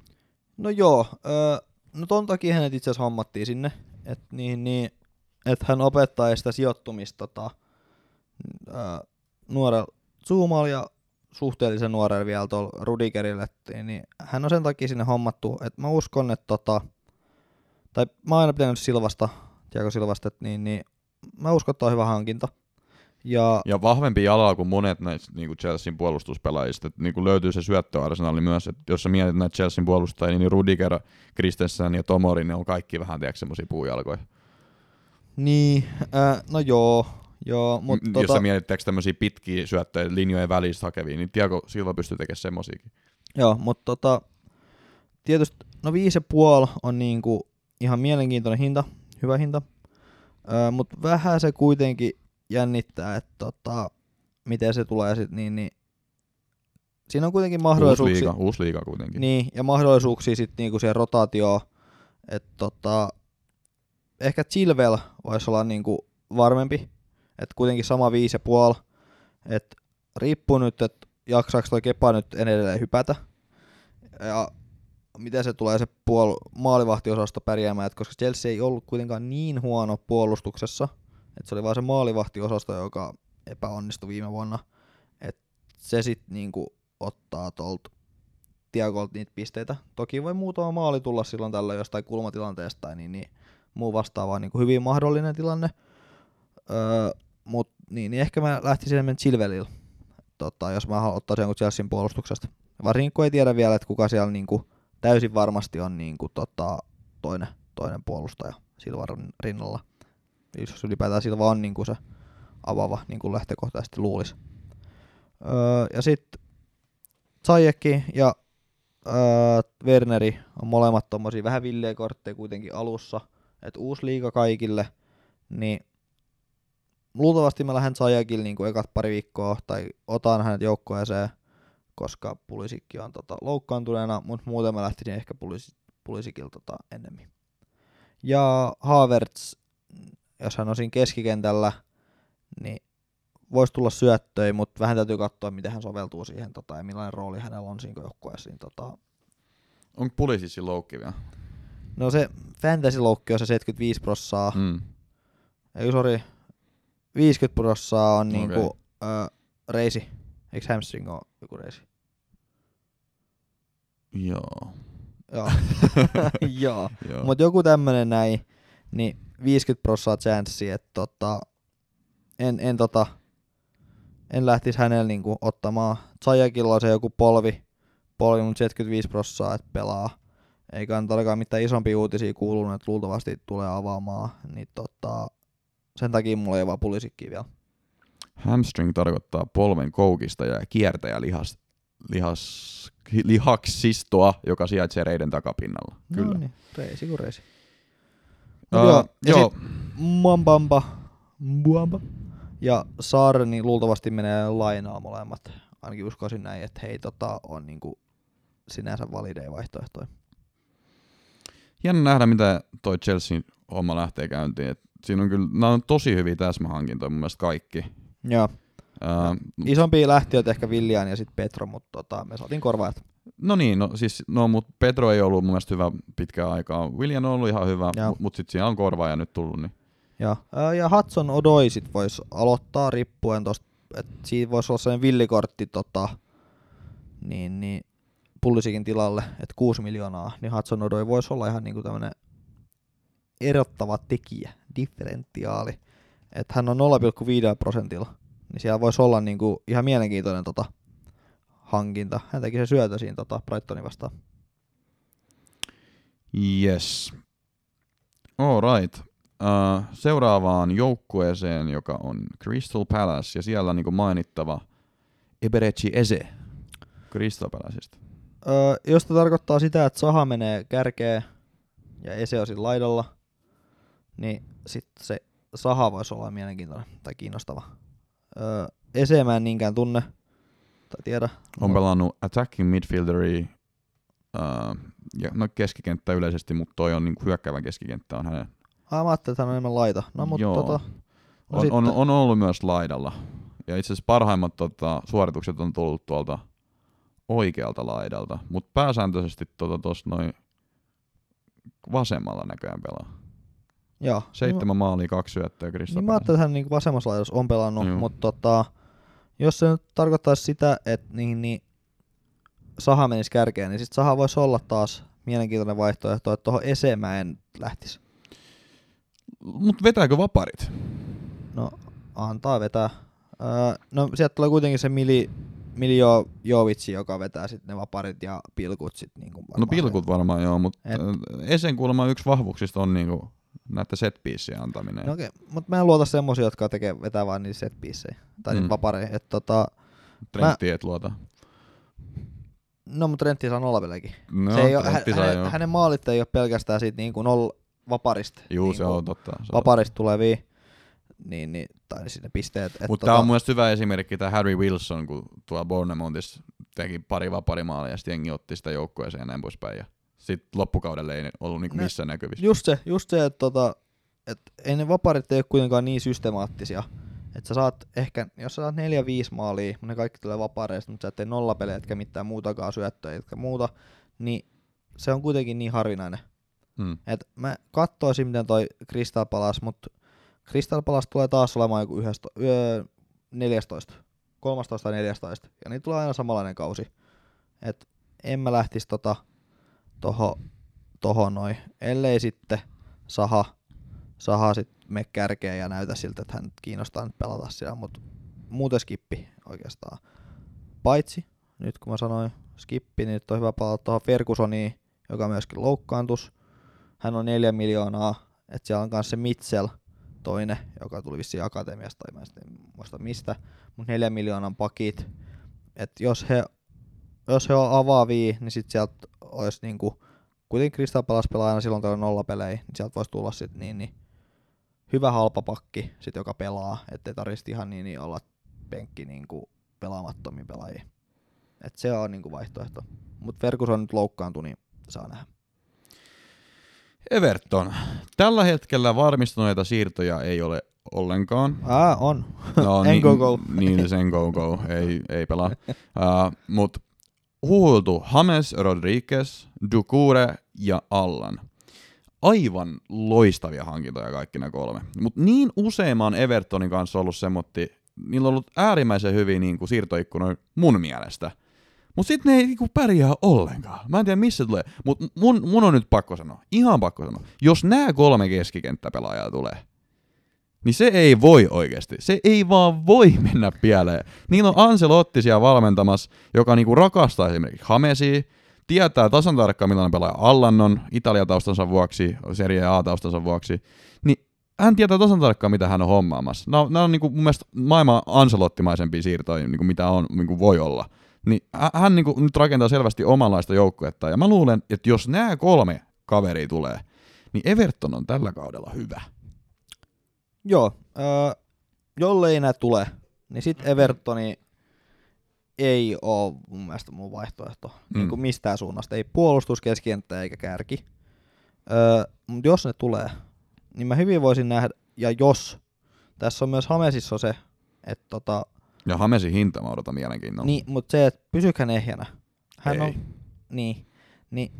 No joo, öö, no ton takia hänet itse asiassa hommattiin sinne, että niin, niin, et hän opettaa sitä sijoittumista tota, öö, nuorella Zumalla ja suhteellisen nuorella vielä tuolla Rudigerille, niin hän on sen takia sinne hommattu, että mä uskon, että tota, tai mä oon aina pitänyt Silvasta, Tiago Silvasta, että niin, niin mä uskon, että on hyvä hankinta. Ja, ja vahvempi jalaa kuin monet näistä niin kuin Chelsean puolustuspelaajista. Että, niin kuin löytyy se syöttöarsenaali myös, että jos sä mietit näitä Chelsean puolustajia, niin Rudiger, Christensen ja Tomori, ne on kaikki vähän tiedätkö semmoisia puujalkoja. Niin, äh, no joo, joo mutta Jos tota... sä mietit tämmöisiä pitkiä syöttöjä linjojen välistä hakevia, niin Tiago Silva pystyy tekemään semmoisiakin. Joo, mutta tota, tietysti, no viisi puoli on niinku ihan mielenkiintoinen hinta, hyvä hinta, äh, mutta vähän se kuitenkin jännittää, että tota, miten se tulee sitten niin, niin siinä on kuitenkin mahdollisuuksia. Uusi liiga, uusi liiga kuitenkin. Niin, ja mahdollisuuksia sitten niinku siihen rotaatioon, että tota, ehkä Chilvel voisi olla niinku varmempi, että kuitenkin sama viisi ja puoli, että riippuu nyt, että jaksaako toi Kepa nyt edelleen hypätä, ja miten se tulee se puol- maalivahtiosasto pärjäämään, että koska Chelsea ei ollut kuitenkaan niin huono puolustuksessa, et se oli vaan se maalivahtiosasto, joka epäonnistui viime vuonna. Et se sitten niinku ottaa tuolta Tiagolta niitä pisteitä. Toki voi muutama maali tulla silloin tällä jostain kulmatilanteesta tai niin, niin muu vastaava niin hyvin mahdollinen tilanne. Öö, mut niin, niin ehkä mä lähtisin enemmän Chilvelillä, tota, jos mä ottaisin jonkun Chelsean puolustuksesta. Varsinkin kun ei tiedä vielä, että kuka siellä niin kuin, täysin varmasti on niin kuin, tota, toinen, toinen puolustaja Silvan rinnalla jos ylipäätään Silva on niin kuin se avava, niin kuin lähtökohtaisesti luulisi. Öö, ja sitten Zajekki ja öö, Werneri on molemmat tommosia vähän villeä kortteja kuitenkin alussa, että uusi liiga kaikille, niin luultavasti mä lähden Zajekille niin ekat pari viikkoa, tai otan hänet joukkueeseen, koska Pulisikki on tota, loukkaantuneena, mutta muuten mä lähtisin ehkä Pulisikilta tota, ennemmin. Ja Havertz jos hän on siinä keskikentällä, niin voisi tulla syöttöjä, mutta vähän täytyy katsoa, miten hän soveltuu siihen tota, ja millainen rooli hänellä on siinä joukkueessa. Niin, tota... Onko pulisissi loukki vielä? No se fantasy-loukki on se 75 prossaa. Mm. Ei, sori, 50 prossaa on okay. niinku, ö, reisi. Eikö hamstring ole joku reisi? Joo. Joo. Joo. Joo. Mutta joku tämmönen näin, niin 50 prossaa chanssi, että tota, en, en, tota, en lähtisi hänellä niinku ottamaan. Zajakilla on se joku polvi, polvi, mutta 75 prossaa, että pelaa. eikä nyt ainakaan mitään isompia uutisia kuulunut, että luultavasti tulee avaamaan, niin tota, sen takia mulla ei vaan pulisikki vielä. Hamstring tarkoittaa polven koukista ja kiertäjälihas lihas, lihaksistoa, joka sijaitsee reiden takapinnalla. Kyllä. No niin, reisi kuin reisi. Uh, joo, ja joo. sit Mwamba ja Saare niin luultavasti menee lainaa molemmat. Ainakin uskoisin näin, että hei tota on niinku sinänsä validei vaihtoehtoja. Jännä nähdä, mitä toi Chelsea homma lähtee käyntiin. Et siinä on kyllä, nämä on tosi hyviä täsmähankintoja mun mielestä kaikki. Joo. Uh, Isompia lähtiöitä ehkä Viljan ja sitten Petro, mutta tota, me saatiin korvaajat. no niin, no siis, no mut Pedro ei ollut mun mielestä hyvä pitkään aikaa. William on ollut ihan hyvä, mutta mut sitten siinä on korvaaja nyt tullut. Niin. Ja, ja Hudson Odoi sit voisi aloittaa riippuen tosta, että siinä voisi olla sellainen villikortti tota, niin, niin pullisikin tilalle, että 6 miljoonaa, niin Hudson Odoi voisi olla ihan niinku tämmönen erottava tekijä, differentiaali. Että hän on 0,5 prosentilla, niin siellä voisi olla niinku ihan mielenkiintoinen tota, hankinta. Hän teki se syötä siinä tota, Brightonin vastaan. Yes. All right. Uh, seuraavaan joukkueeseen, joka on Crystal Palace, ja siellä niinku mainittava Eberechi Eze Crystal Palaceista. Öö, jos tarkoittaa sitä, että Saha menee kärkeen ja Ese on siinä laidalla, niin sitten se Saha voisi olla mielenkiintoinen tai kiinnostava. Öö, Ese mä en niinkään tunne tai tiedä. On pelannut attacking midfielderi uh, ja no keskikenttä yleisesti, mutta toi on niinku hyökkäävä keskikenttä on hänen. Ah, mä ajattelin, että hän on enemmän laita. No mutta Joo. tota, no On, on, on, ollut myös laidalla. Ja itse asiassa parhaimmat tota, suoritukset on tullut tuolta oikealta laidalta, mutta pääsääntöisesti tuossa tota, noin vasemmalla näköjään pelaa. Joo. Seitsemän maalia, kaksi syöttöä Crystal Niin mä ajattelin, että hän niinku vasemmassa laidassa on pelannut, Joo. mutta tota, jos se nyt tarkoittaisi sitä, että niin, niin Saha menisi kärkeen, niin sitten Saha voisi olla taas mielenkiintoinen vaihtoehto, että tuohon Esemäen lähtisi. Mutta vetääkö vaparit? No, antaa vetää. Öö, no, sieltä tulee kuitenkin se Mili, Miljo Jovitsi, joka vetää sitten ne vaparit ja pilkut sitten niinku No pilkut varmaan joo, mutta Et- Esen kuulemma yksi vahvuuksista on niinku näiden set antaminen. No okei, mutta mä en luota semmosia, jotka tekee, vetää vaan niitä set tai mm. Niitä vapareja. Et tota, Trentti et luota. no mutta Rentti saa nollapelejäkin. No, se ei ole, Trentti hä, saa hänen, joo. hänen maalit ei ole pelkästään siitä niinku noll vaparista. Juu, niinku se on totta. Se on Vaparista tulevia, niin, niin, tai sinne pisteet. et Mutta tota, tämä on mun mielestä hyvä esimerkki, tämä Harry Wilson, kun tuolla Bournemouthissa teki pari vaparimaalia ja sitten jengi otti sitä joukkueeseen ja näin poispäin. Ja sitten loppukaudelle ei ollut niinku No, missään näkyvissä. Just se, just se että tota, et ei ne vaparit ei ole kuitenkaan niin systemaattisia. Että sä saat ehkä, jos sä saat 4-5 maalia, ne kaikki tulee vapareista, mutta sä et tee nollapelejä, etkä mitään muutakaan syöttöjä, etkä muuta, niin se on kuitenkin niin harvinainen. Hmm. Et mä katsoisin, miten toi Crystal Palace, mutta Crystal Palace tulee taas olemaan joku 11, yö, 14, 13 tai 14, ja niin tulee aina samanlainen kausi. Et en mä lähtisi tota, toho, tohon noin, ellei sitten Saha, Saha sit me kärkeen ja näytä siltä, että hän kiinnostaa nyt pelata siellä, mutta muuten skippi oikeastaan. Paitsi, nyt kun mä sanoin skippi, niin nyt on hyvä palata tuohon Fergusoniin, joka myöskin loukkaantus. Hän on neljä miljoonaa, että siellä on myös se Mitchell, toinen, joka tuli vissiin akatemiasta, tai mä en sitten muista mistä, mutta neljä miljoonan pakit. että jos he, jos he on avaavia, niin sitten sieltä olisi niinku, kuitenkin Crystal Palace pelaa aina silloin tällöin nollapelejä, niin sieltä voisi tulla sitten niin, niin hyvä halpa pakki, sit, joka pelaa, ettei tarvitsisi ihan niin, niin olla penkki niinku pelaamattomia pelaajia. Et se on niinku vaihtoehto. Mutta Ferguson nyt loukkaantui, niin saa nähdä. Everton. Tällä hetkellä varmistuneita siirtoja ei ole ollenkaan. Aa, on. No, En go go. Niin, sen go go, ei, ei pelaa. Uh, Mutta huhuiltu James Rodriguez, Dukure ja Allan. Aivan loistavia hankintoja kaikki nämä kolme. Mutta niin usein mä oon Evertonin kanssa ollut semmotti, niillä on ollut äärimmäisen hyviä niin kuin siirtoikkunoja mun mielestä. Mutta sitten ne ei niinku pärjää ollenkaan. Mä en tiedä missä tulee. Mutta mun, mun on nyt pakko sanoa, ihan pakko sanoa, jos nämä kolme keskikenttäpelaajaa tulee, niin se ei voi oikeasti. Se ei vaan voi mennä pieleen. Niillä on Ancelotti siellä valmentamassa, joka niinku rakastaa esimerkiksi Hamesia, tietää tasan tarkkaan, millainen pelaaja Allan on Italia-taustansa vuoksi, Serie A-taustansa vuoksi, niin hän tietää tasan tarkkaan, mitä hän on hommaamassa. Nämä, nämä on niin kuin mun mielestä maailman anselottimaisempia siirtoja, niin kuin mitä on, niin kuin voi olla. Niin hän niin kuin nyt rakentaa selvästi omanlaista joukkuetta, ja mä luulen, että jos nämä kolme kaveria tulee, niin Everton on tällä kaudella hyvä. Joo, öö, jollei nää tule, niin sitten Evertoni ei ole mun mielestä mun vaihtoehto mm. niin kuin mistään suunnasta. Ei puolustus, keskenttä eikä kärki. Öö, mutta jos ne tulee, niin mä hyvin voisin nähdä, ja jos, tässä on myös Hamesissa se, että tota... Ja Hamesin hinta mä odotan mielenkiinnolla. Niin, mutta se, että pysykään ehjänä. Hän ei. on, niin, niin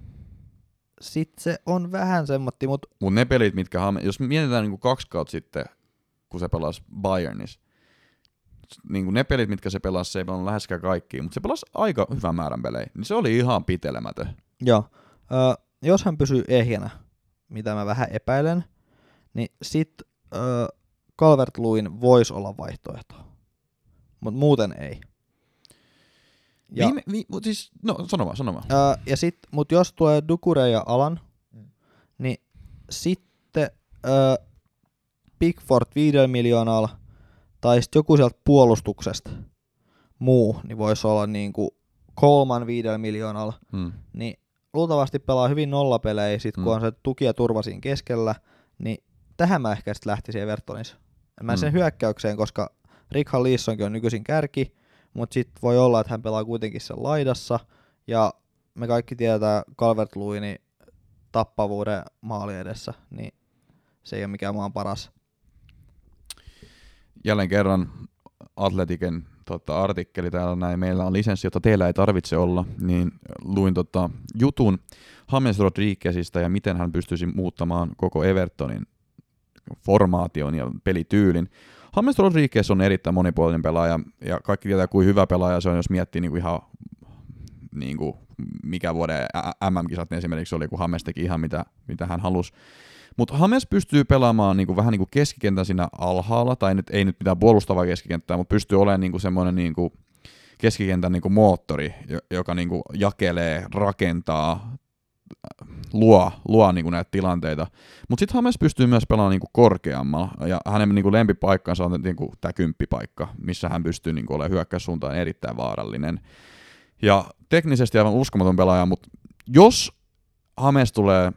sit se on vähän semmotti, mutta... Mut ne pelit, mitkä Hame, jos mietitään niinku kaksi kautta sitten, kun se pelasi Bayernissa, niin kuin ne pelit, mitkä se pelasi, se ei pelannut läheskään kaikki, mutta se pelasi aika hyvän määrän pelejä, niin se oli ihan pitelemätön. Joo. Ö, jos hän pysyy ehjänä, mitä mä vähän epäilen, niin sit ö, calvert Lewin voisi olla vaihtoehto. Mutta muuten ei. Ja, Viime, vi, mut siis, no sano vaan, sano vaan. Ö, ja sit, mut jos tulee Dukure ja Alan, mm. niin sitten ö, Pickford 5 miljoonalla, tai sitten joku sieltä puolustuksesta muu, niin voisi olla niin kuin kolman viidellä miljoonalla, hmm. niin luultavasti pelaa hyvin nollapelejä, sit kun hmm. on se tuki ja turva siinä keskellä, niin tähän mä ehkä sitten lähtisin Evertonissa. Mä hmm. sen hyökkäykseen, koska Rickhan Leesonkin on nykyisin kärki, mutta sitten voi olla, että hän pelaa kuitenkin sen laidassa, ja me kaikki tietää calvert Lewinin tappavuuden maali edessä, niin se ei ole mikään maan paras. Jälleen kerran Atletiken tota, artikkeli täällä näin, meillä on lisenssi, jota teillä ei tarvitse olla, niin luin tota, jutun James Rodriguezista ja miten hän pystyisi muuttamaan koko Evertonin formaation ja pelityylin. James Rodriguez on erittäin monipuolinen pelaaja ja kaikki tietää kuin hyvä pelaaja se on, jos miettii niin kuin ihan niin kuin mikä vuoden MM-kisat esimerkiksi oli, kun James teki ihan mitä, mitä hän halusi. Mutta Hames pystyy pelaamaan niinku, vähän niinku keskikentän siinä alhaalla, tai nyt, ei nyt mitään puolustavaa keskikenttää, mutta pystyy olemaan niinku semmoinen niinku keskikentän niinku moottori, joka niinku jakelee, rakentaa, luo, luo niinku näitä tilanteita. Mutta sitten Hames pystyy myös pelaamaan niinku korkeammalla, ja hänen niinku lempipaikkansa on niinku tämä kymppipaikka, missä hän pystyy niinku olemaan hyökkäyssuuntaan erittäin vaarallinen. Ja teknisesti aivan uskomaton pelaaja, mutta jos Hames tulee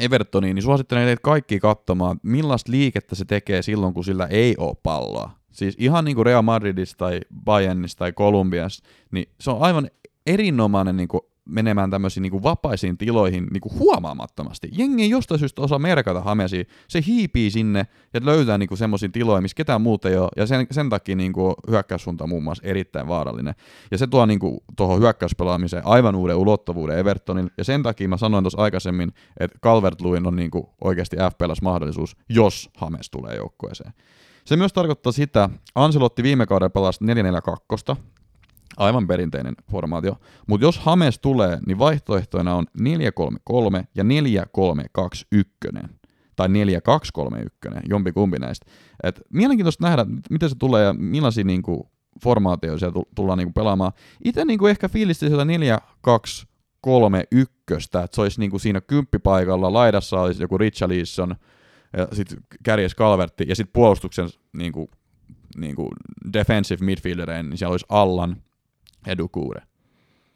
Evertoniin, niin suosittelen teitä kaikki katsomaan, millaista liikettä se tekee silloin, kun sillä ei ole palloa. Siis ihan niin kuin Real Madridissa tai Bayernissa tai Kolumbiassa, niin se on aivan erinomainen niin kuin menemään tämmöisiin niin kuin vapaisiin tiloihin niin kuin huomaamattomasti. Jengi ei jostain syystä osaa merkata Hamesi. Se hiipii sinne ja löytää niin semmoisiin tiloihin, missä ketään muuta ei ole. Ja sen, sen takia niin kuin hyökkäyssuunta on muun muassa erittäin vaarallinen. Ja se tuo niin tuohon hyökkäyspelaamiseen aivan uuden ulottuvuuden Evertonin. Ja sen takia mä sanoin tuossa aikaisemmin, että calvert on niin kuin oikeasti FPLS-mahdollisuus, jos Hames tulee joukkueeseen. Se myös tarkoittaa sitä, Anselotti viime kaudella pelasi 4-4-2, aivan perinteinen formaatio. Mutta jos Hames tulee, niin vaihtoehtoina on 4-3-3 ja 4-3-2-1 tai 4-2-3-1, jompikumpi näistä. Et mielenkiintoista nähdä, miten se tulee ja millaisia niinku, formaatioita siellä tullaan niinku, pelaamaan. Itse niinku, ehkä fiilisti sieltä 4-2 kolme ykköstä, että se olisi niinku siinä kymppipaikalla, laidassa olisi joku Richarlison, ja sitten kärjes Calvertti, ja sitten puolustuksen niinku, niinku defensive midfielderein, niin siellä olisi Allan, Edukuure.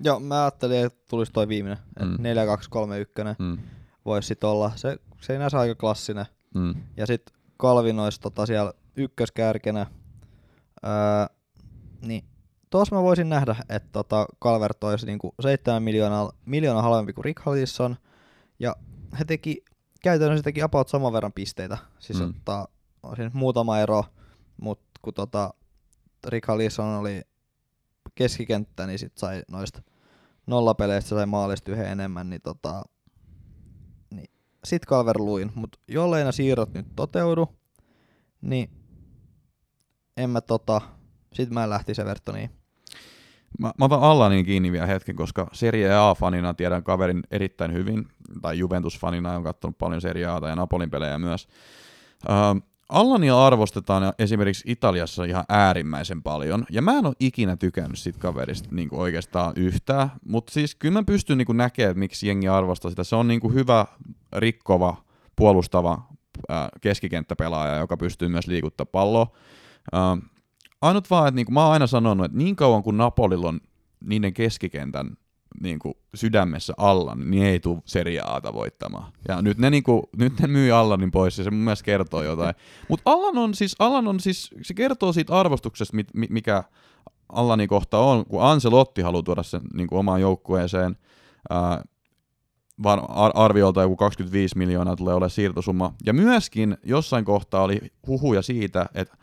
Joo, mä ajattelin, että tulisi toi viimeinen, mm. 4 2 3 1 mm. voisi sit olla. Se, se ei näissä aika klassinen. Mm. Ja sitten Kalvin olisi tota siellä ykköskärkenä. Öö, niin tuossa mä voisin nähdä, että tota Calvert olisi niinku 7 miljoonaa, miljoonaa halvempi kuin Rick Hallison. Ja he teki, käytännössä teki about saman verran pisteitä. Siis mm. ottaa, on siinä muutama ero, mutta kun tota, Rick Hallison oli keskikenttä, niin sit sai noista nollapeleistä sai maalista yhden enemmän, niin tota, niin sit Calver luin, mutta jollei siirrot nyt toteudu, niin en mä tota, sit mä lähtis Evertoniin. Mä, mä otan Allanin kiinni vielä hetken, koska Serie A-fanina tiedän kaverin erittäin hyvin, tai Juventus-fanina on katsonut paljon Serie A ja Napolin pelejä myös. Uh, Allania arvostetaan esimerkiksi Italiassa ihan äärimmäisen paljon, ja mä en ole ikinä tykännyt siitä kaverista niin kuin oikeastaan yhtään, mutta siis kyllä mä pystyn niin kuin näkemään, että miksi jengi arvostaa sitä. Se on niin kuin hyvä, rikkova, puolustava ää, keskikenttäpelaaja, joka pystyy myös liikuttaa palloa. Ää, ainut vaan, että niin kuin mä oon aina sanonut, että niin kauan kuin Napolilla on niiden keskikentän niin kuin sydämessä alla, niin ei tule Serie Ata voittamaan. Ja nyt ne, niin kuin, nyt ne myy Allanin pois, ja se mun mielestä kertoo jotain. Mutta Allan on siis, Allan on siis, se kertoo siitä arvostuksesta, mikä Allani kohta on, kun Ancelotti haluaa tuoda sen niin kuin omaan joukkueeseen, ää, arviolta joku 25 miljoonaa tulee olemaan siirtosumma. Ja myöskin jossain kohtaa oli huhuja siitä, että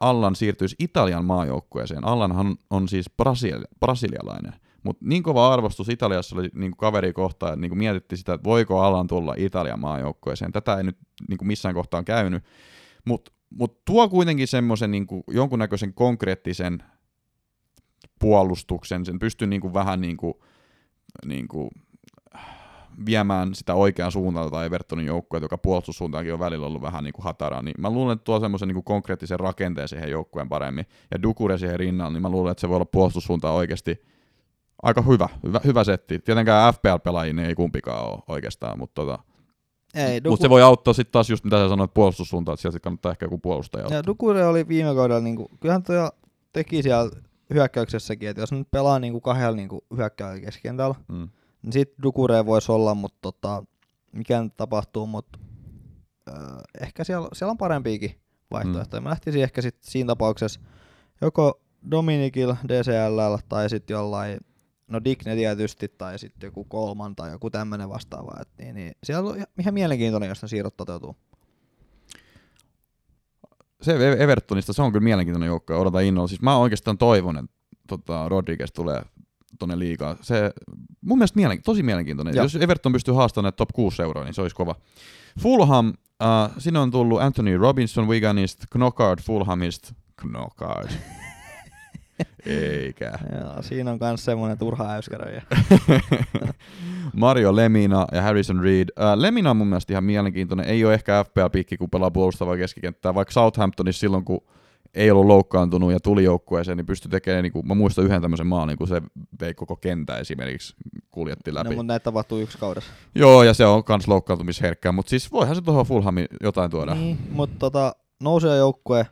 Allan siirtyisi Italian maajoukkueeseen. Allanhan on, siis brasili- brasilialainen. Mutta niin kova arvostus Italiassa oli niin kuin kaveri kohtaan, että niin kuin mietittiin sitä, että voiko Alan tulla Italian maajoukkueeseen. Tätä ei nyt niin kuin missään kohtaan käynyt. Mutta mut tuo kuitenkin semmoisen niin kuin jonkunnäköisen konkreettisen puolustuksen, sen pystyy niin kuin vähän niin kuin, niin kuin viemään sitä oikean suuntaan tai Evertonin joukkueet, joka puolustussuuntaankin on välillä ollut vähän niin kuin hataraa, niin mä luulen, että tuo semmoisen niin konkreettisen rakenteen siihen joukkueen paremmin, ja Dukure siihen rinnalla, niin mä luulen, että se voi olla puolustussuuntaan oikeasti aika hyvä, hyvä, hyvä setti. Tietenkään FPL-pelaajia ei kumpikaan ole oikeastaan, mutta tota, ei, Duku... Mutta se voi auttaa sitten taas just mitä sä sanoit puolustussuuntaan, että sieltä kannattaa ehkä joku puolustaja Ja Dukure oli viime kaudella, niin kuin, kyllähän toi teki siellä hyökkäyksessäkin, että jos nyt pelaa niin kuin kahdella niin kuin hyökkääjällä keskikentällä, mm. niin sit Dukure voisi olla, mutta tota, mikä nyt tapahtuu, mutta äh, ehkä siellä, siellä on parempiakin vaihtoehtoja. Mm. Mä lähtisin ehkä sit siinä tapauksessa joko Dominikilla, DCL tai sitten jollain no Digne tietysti, tai sitten joku kolman tai joku tämmöinen vastaava. Et niin, niin, siellä on ihan mielenkiintoinen, jos ne siirrot toteutuu. Se Evertonista, se on kyllä mielenkiintoinen joukko ja odotan innolla. Siis mä oikeastaan toivon, että tota, Rodriguez tulee tonne liikaa. Se, mun mielestä mielen, tosi mielenkiintoinen. Ja. Jos Everton pystyy haastamaan top 6 seuraa, niin se olisi kova. Fulham, äh, sinne on tullut Anthony Robinson Wiganist, Knockard Fulhamist, Knockard. Eikä. Joo, siinä on myös semmoinen turha äyskäröjä. Mario Lemina ja Harrison Reed. Äh, Lemina on mun mielestä ihan mielenkiintoinen. Ei ole ehkä FPL-pikki, kun pelaa puolustavaa keskikenttää, vaikka Southamptonissa silloin, kun ei ollut loukkaantunut ja tuli joukkueeseen, niin pystyi tekemään, niin kuin, mä muistan yhden tämmöisen maalin, kun se vei koko kentä esimerkiksi kuljetti läpi. No, mutta näitä tapahtuu yksi kaudessa. Joo, ja se on kans loukkaantumisherkkää, mutta siis voihan se tuohon Fulhamin jotain tuoda. Niin, mutta tota, nousee joukkue,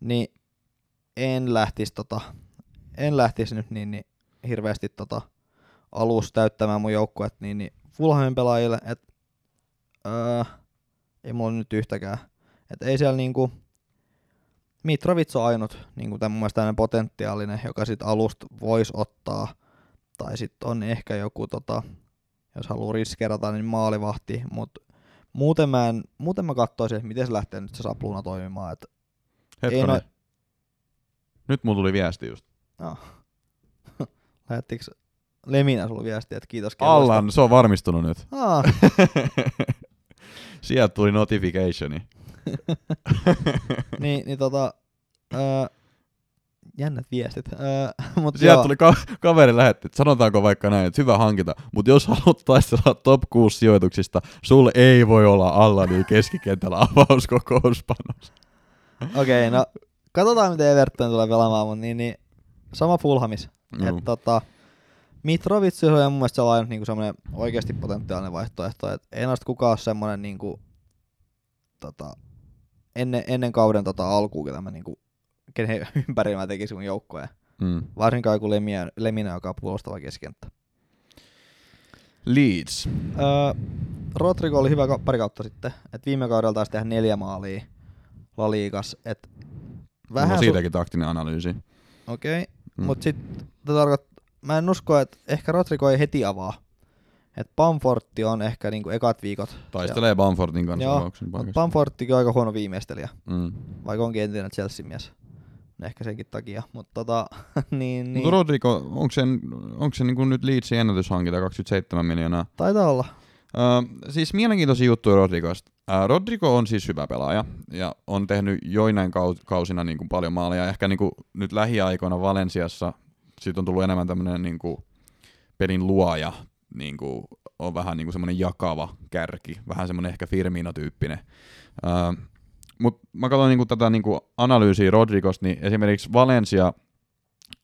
niin en lähtisi tota, en lähtisi nyt niin, niin hirveästi tota alus täyttämään mun joukkuet niin, niin Fulhamin pelaajille, että öö, ei mulla nyt yhtäkään. Et ei siellä niinku, Mitrovic on ainut niinku tämän mun potentiaalinen, joka sit alusta voisi ottaa, tai sitten on ehkä joku, tota, jos haluaa riskerata, niin maalivahti, mutta muuten mä, en, muuten mä katsoisin, että miten se lähtee nyt se sapluuna toimimaan. Et Hetkonen. No... Nyt mulla tuli viesti just. No. Lähettikö Leminä sulla viestiä, että kiitos kellosta? Allan, se on varmistunut nyt. Ah. Sieltä tuli notificationi. niin, niin tota, öö, jännät viestit. Öö, mut Sieltä joo. tuli ka- kaveri lähetti, että sanotaanko vaikka näin, että hyvä hankinta, mutta jos haluat taistella top 6 sijoituksista, sulle ei voi olla alla niin keskikentällä avauskokouspanos. Okei, okay, no katsotaan miten Everton tulee pelaamaan, mutta niin, niin sama Fulhamis. Mm. Et, tota, Mitrovic on mun mielestä sellainen niin semmoinen oikeasti potentiaalinen vaihtoehto. Et ei noista kukaan ole semmoinen niin kuin, tota, ennen, ennen kauden tota, alkuun, ketä mä niin kuin, kenen ympärillä mä tekisin mun joukkoja. Mm. Varsinkaan joku Lemina, Lemina, joka on puolustava keskenttä. Leeds. Öö, Rodrigo oli hyvä pari kautta sitten. Et viime kaudella taisi tehdä neljä maalia La Ligas. Et vähän no, siitäkin su- taktinen analyysi. Okei. Okay. Mm. Mutta sitten tarkoittaa, mä en usko, että ehkä Rodrigo ei heti avaa. Et Bamfortti on ehkä niinku ekat viikot. Taistelee. Bamfortin kanssa. Joo, Bamforttikin on aika huono viimeistelijä. Mm. Vaikka onkin entinen Chelsea-mies. Ehkä senkin takia. Mutta tota, niin, niin. Mut Rodrigo, onko se, onko se niinku nyt Leedsin ennätyshankinta 27 miljoonaa? Taitaa olla. Uh, siis mielenkiintoisia juttuja Rodrigosta. Uh, Rodrigo on siis hyvä pelaaja ja on tehnyt joinain kausina niin kuin paljon maaleja. Ehkä niin kuin nyt lähiaikoina Valensiassa siitä on tullut enemmän tämmöinen niin kuin pelin luoja, niin kuin, on vähän niin kuin semmoinen jakava kärki, vähän semmoinen ehkä Firmino-tyyppinen. Mutta mä katsoin niinku tätä niinku analyysiä Rodrigosta, niin esimerkiksi Valencia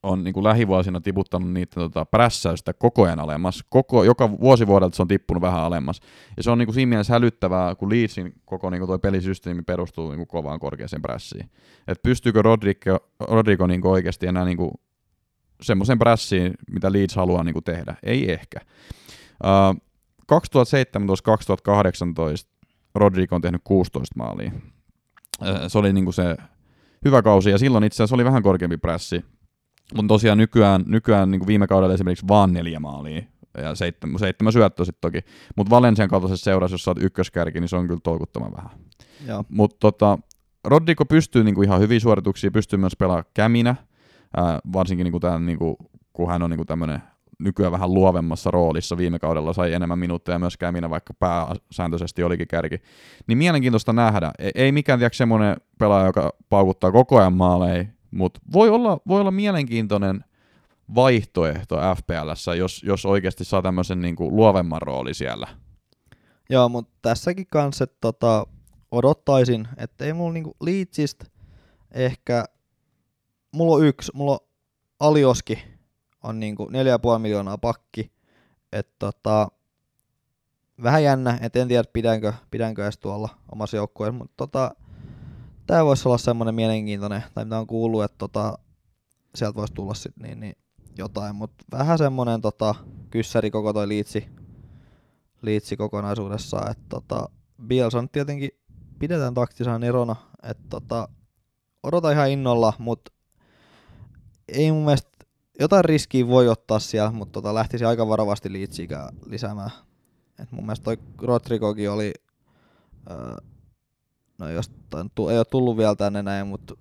on niinku lähivuosina tiputtanut niitä tota, prässäystä koko ajan alemmas. Koko, joka vuosi vuodelta se on tippunut vähän alemmas. Ja se on niinku siinä mielessä hälyttävää, kun Leedsin koko niinku toi pelisysteemi perustuu niinku kovaan korkeaseen prässiin. Et pystyykö Rodrigo, Rodrigo niinku oikeasti enää niinku semmoisen prässiin, mitä Leeds haluaa niinku tehdä? Ei ehkä. Uh, 2017-2018 Rodrigo on tehnyt 16 maalia. Uh, se oli niinku se hyvä kausi, ja silloin itse asiassa oli vähän korkeampi prässi, mutta tosiaan nykyään, nykyään niin kuin viime kaudella esimerkiksi vaan neljä maalia ja seitsemän, seitsemän syöttöä sitten toki. Mutta Valensian kaltaisessa seurassa, jos sä oot ykköskärki, niin se on kyllä tolkuttoman vähän. Mutta tota, Rodrigo pystyy niinku ihan hyviä suorituksia, pystyy myös pelaamaan käminä, ää, varsinkin niinku tämän, niinku, kun hän on niinku tämmöinen nykyään vähän luovemmassa roolissa. Viime kaudella sai enemmän minuutteja myös käminä, vaikka pääsääntöisesti olikin kärki. Niin mielenkiintoista nähdä. Ei, ei mikään tiedä semmoinen pelaaja, joka paukuttaa koko ajan maaleja, mutta voi olla, voi olla mielenkiintoinen vaihtoehto FPLssä, jos, jos oikeasti saa tämmöisen niinku luovemman rooli siellä. Joo, mutta tässäkin kanssa että tota, odottaisin, että ei mulla niinku Leedsistä ehkä, mulla on yksi, mulla on Alioski on niinku 4,5 miljoonaa pakki, että tota, vähän jännä, et en tiedä pidänkö, pidänkö edes tuolla omassa joukkueessa, mutta tota, tämä voisi olla semmoinen mielenkiintoinen, tai mitä on kuullut, että tota, sieltä voisi tulla sit niin, niin jotain, mutta vähän semmoinen tota, kyssäri koko toi liitsi, liitsi kokonaisuudessaan, että tota, Bielsa nyt tietenkin pidetään taktisaan erona, että tota, odota ihan innolla, mutta ei mun mielestä, jotain riskiä voi ottaa siellä, mutta tota, lähtisi aika varovasti liitsikään lisäämään. Et mun mielestä toi Rodrigokin oli öö, no jos ei ole tullut vielä tänne näin, mutta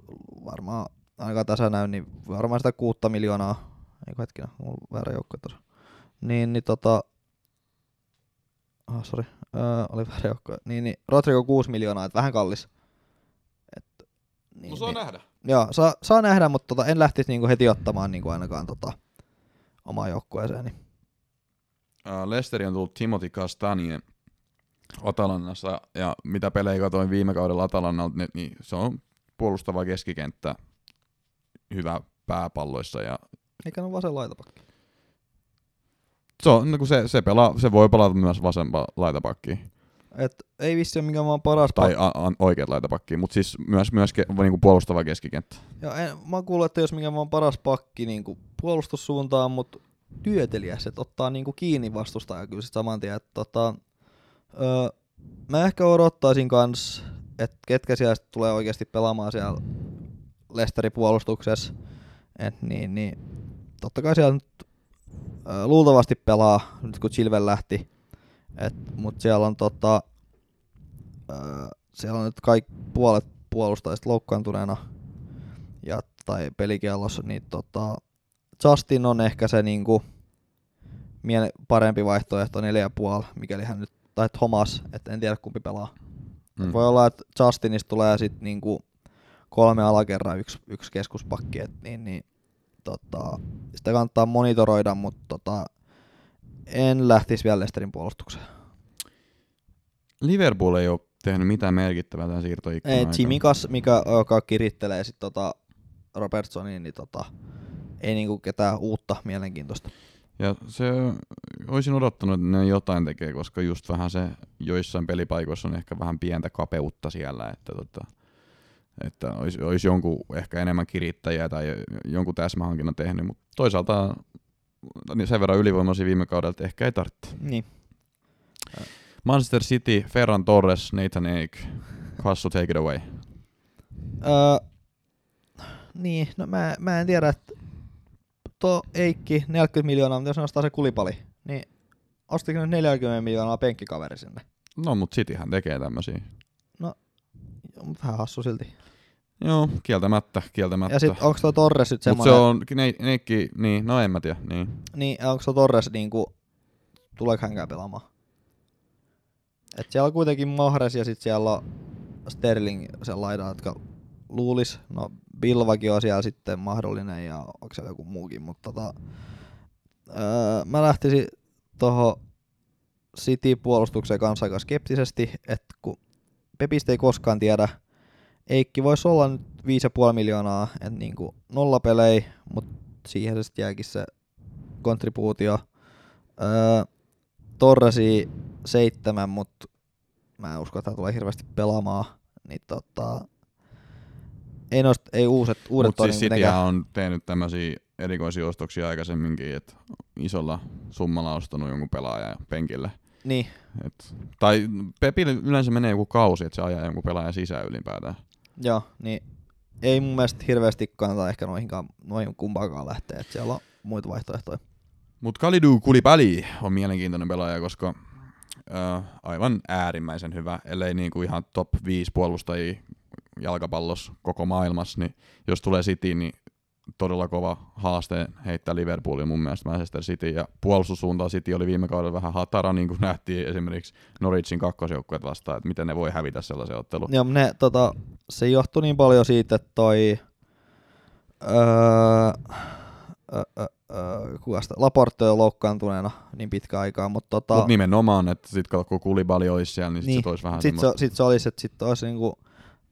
varmaan aika tässä näy, niin varmaan sitä kuutta miljoonaa, ei hetkinen, mulla on väärä joukko tuossa. Niin, niin tota, oh, sorry, öö, oli väärä joukko. Niin, niin Rodrigo 6 miljoonaa, että vähän kallis. Et, niin, no saa niin, nähdä. Joo, saa, saa nähdä, mutta tota, en lähtisi niinku heti ottamaan niinku ainakaan tota, omaa joukkueeseeni. Uh, Lesteri on tullut Timothy Castagne Atalannassa ja mitä pelejä katoin viime kaudella Atalannalta, niin, niin se on puolustava keskikenttä, hyvä pääpalloissa. Ja... Eikä ole vasen laitapakki. Se, on, no se, se, pelaa, se voi pelata myös vasempaa laitapakkiin. Et ei vissi ole mikään vaan paras Tai a, a, oikeat laitapakki, mutta siis myös, myös ke, niinku puolustava keskikenttä. Ja en, mä kuullut, että jos mikään vaan paras pakki niinku puolustussuuntaan, mutta työtelijäs, että ottaa niinku kiinni vastustaja kyllä sit saman tien. Että tota, Öö, mä ehkä odottaisin kans, että ketkä siellä tulee oikeasti pelaamaan siellä Lesterin puolustuksessa. Et niin, niin, totta kai siellä nyt öö, luultavasti pelaa, nyt kun Chilvel lähti. Et, mut siellä on tota, öö, siellä on nyt kaikki puolet puolustajista loukkaantuneena ja, tai pelikiellossa, niin tota, Justin on ehkä se niinku, parempi vaihtoehto 4,5, mikäli hän nyt tai Thomas, että en tiedä kumpi pelaa. Mm. Voi olla, että Justinista tulee sitten niinku kolme alakerraa yksi, yksi keskuspakki, et niin, niin tota, sitä kannattaa monitoroida, mutta tota, en lähtisi vielä Lesterin puolustukseen. Liverpool ei ole tehnyt mitään merkittävää tämän siirtoikkunan Ei, Chimikas, mikä, joka kirittelee sit tota Robertsoniin, niin tota, ei niinku ketään uutta mielenkiintoista. Ja se, olisin odottanut, että ne jotain tekee, koska just vähän se joissain pelipaikoissa on ehkä vähän pientä kapeutta siellä, että, tota, että olisi, olisi jonkun ehkä enemmän kirittäjiä tai jonkun täsmähankinnan tehnyt, mutta toisaalta niin sen verran ylivoimaisia viime kaudella, että ehkä ei tarvitse. Niin. Manchester City, Ferran Torres, Nathan Ake, Hassu, take it away. Öö, niin, no mä, mä en tiedä, että tuo Eikki 40 miljoonaa, mutta jos nostaa se kulipali, niin ostiko nyt 40 miljoonaa penkkikaveri sinne? No, mutta Cityhän tekee tämmöisiä. No, vähän hassu silti. Joo, kieltämättä, kieltämättä. Ja sit onko tuo Torres nyt semmoinen... Se on, ne, neikki, niin, no en mä tiedä, niin. Niin, onko tuo Torres niinku, tuleeko hänkään pelaamaan? Et siellä on kuitenkin Mahrez ja sit siellä on Sterling sen laidan, jotka luulis, no Bilvakin on siellä sitten mahdollinen ja onko siellä joku muukin, mutta tota, öö, mä lähtisin tuohon City-puolustukseen kanssa aika skeptisesti, että kun Pepistä ei koskaan tiedä, Eikki voisi olla nyt 5,5 miljoonaa, että niinku nolla pelejä, mutta siihen se sitten jääkin se kontribuutio. Öö, Torresi seitsemän, mutta mä en usko, että tulee hirveästi pelaamaan. Niin tota, ei, nost, ei uuset, uudet Mutta siis Cityhän on tehnyt tämmöisiä erikoisia ostoksia aikaisemminkin, että isolla summalla ostanut jonkun pelaajan penkille. Niin, Et, tai Pepille yleensä menee joku kausi, että se ajaa jonkun pelaajan sisään ylipäätään. joo, niin ei mun mielestä hirveästi kannata ehkä noihinkaan, noihin kumpaakaan lähteä, että siellä on muita vaihtoehtoja. Mutta Kalidou Koulibaly on mielenkiintoinen pelaaja, koska äh, aivan äärimmäisen hyvä, ellei niinku ihan top 5 puolustajia jalkapallossa koko maailmassa, niin jos tulee City, niin todella kova haaste heittää Liverpoolin mun mielestä Manchester City. Ja puolustussuuntaan City oli viime kaudella vähän hatara, niin kuin nähtiin esimerkiksi Norwichin kakkosjoukkueet vastaan, että miten ne voi hävitä sellaisen ottelun. Joo, ne, tota, se johtui niin paljon siitä, että toi öö, öö, öö, öö, kuka sitä, Laporte on loukkaantuneena niin pitkä aikaa, mutta tota, Mutta nimenomaan, että sit kato, kun Koulibaly olisi siellä, niin, sit Niin. se toisi vähän sit, se, semmoista. sit se olisi, että sit olisi niinku,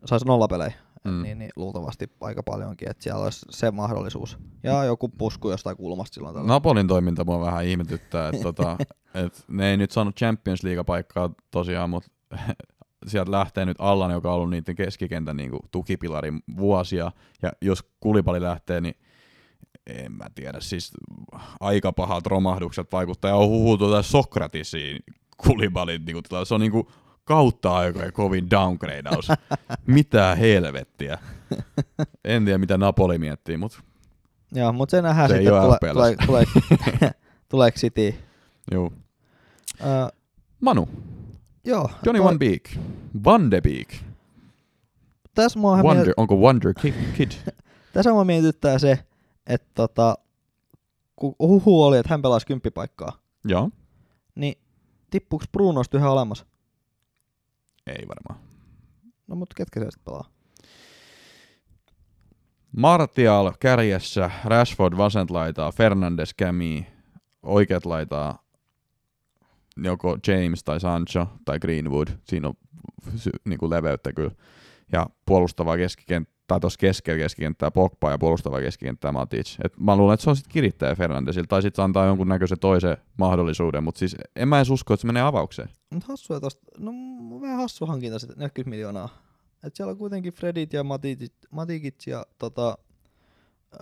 saisi nollapelejä, Mm. niin, niin, luultavasti aika paljonkin, että siellä olisi se mahdollisuus. Ja joku pusku jostain kulmasta silloin tällä. Napolin toiminta mua vähän ihmetyttää, että tota, et ne ei nyt saanut Champions League-paikkaa tosiaan, mutta sieltä lähtee nyt Allan, joka on ollut niiden keskikentän niin tukipilarin vuosia, ja jos Kulipali lähtee, niin en mä tiedä, siis aika pahat romahdukset vaikuttaa, ja on huhu tuota Sokratisiin Kulibalin, niin kuin, se on niin kuin kautta aikojen kovin downgradeaus. Mitä helvettiä. En tiedä, mitä Napoli miettii, mutta Joo, mutta se nähdään Se sitten, tule, tulee, FPL:ssä. tulee, tuleeko City. joo. Öö, Manu, joo, Johnny toi- Van Beek. Van de Beek. tässä mua, Wonder, miet, onko Wonder Kid? kid? tässä mua mietityttää se, että tota, kun huhu oli, että hän pelasi kymppipaikkaa, Joo. niin tippuuko Brunosta yhä olemassa? Ei varmaan. No mutta ketkä se sitten pelaa? Martial kärjessä, Rashford vasent laitaa, Fernandes kämii, oikeat laitaa joko James tai Sancho tai Greenwood. Siinä on sy- niinku leveyttä kyllä. Ja puolustavaa keskikenttää, tai tuossa keskellä keskikenttää Pogba ja puolustavaa keskikenttää Matic. Et mä luulen, että se on sitten kirittäjä Fernandesilta, tai sitten antaa jonkun näköisen toisen mahdollisuuden, mutta siis en mä edes usko, että se menee avaukseen. Mut hassua tosta, no vähän hassu hankinta sitten, 40 miljoonaa. Et siellä on kuitenkin Fredit ja Matikit, Matikit ja tota,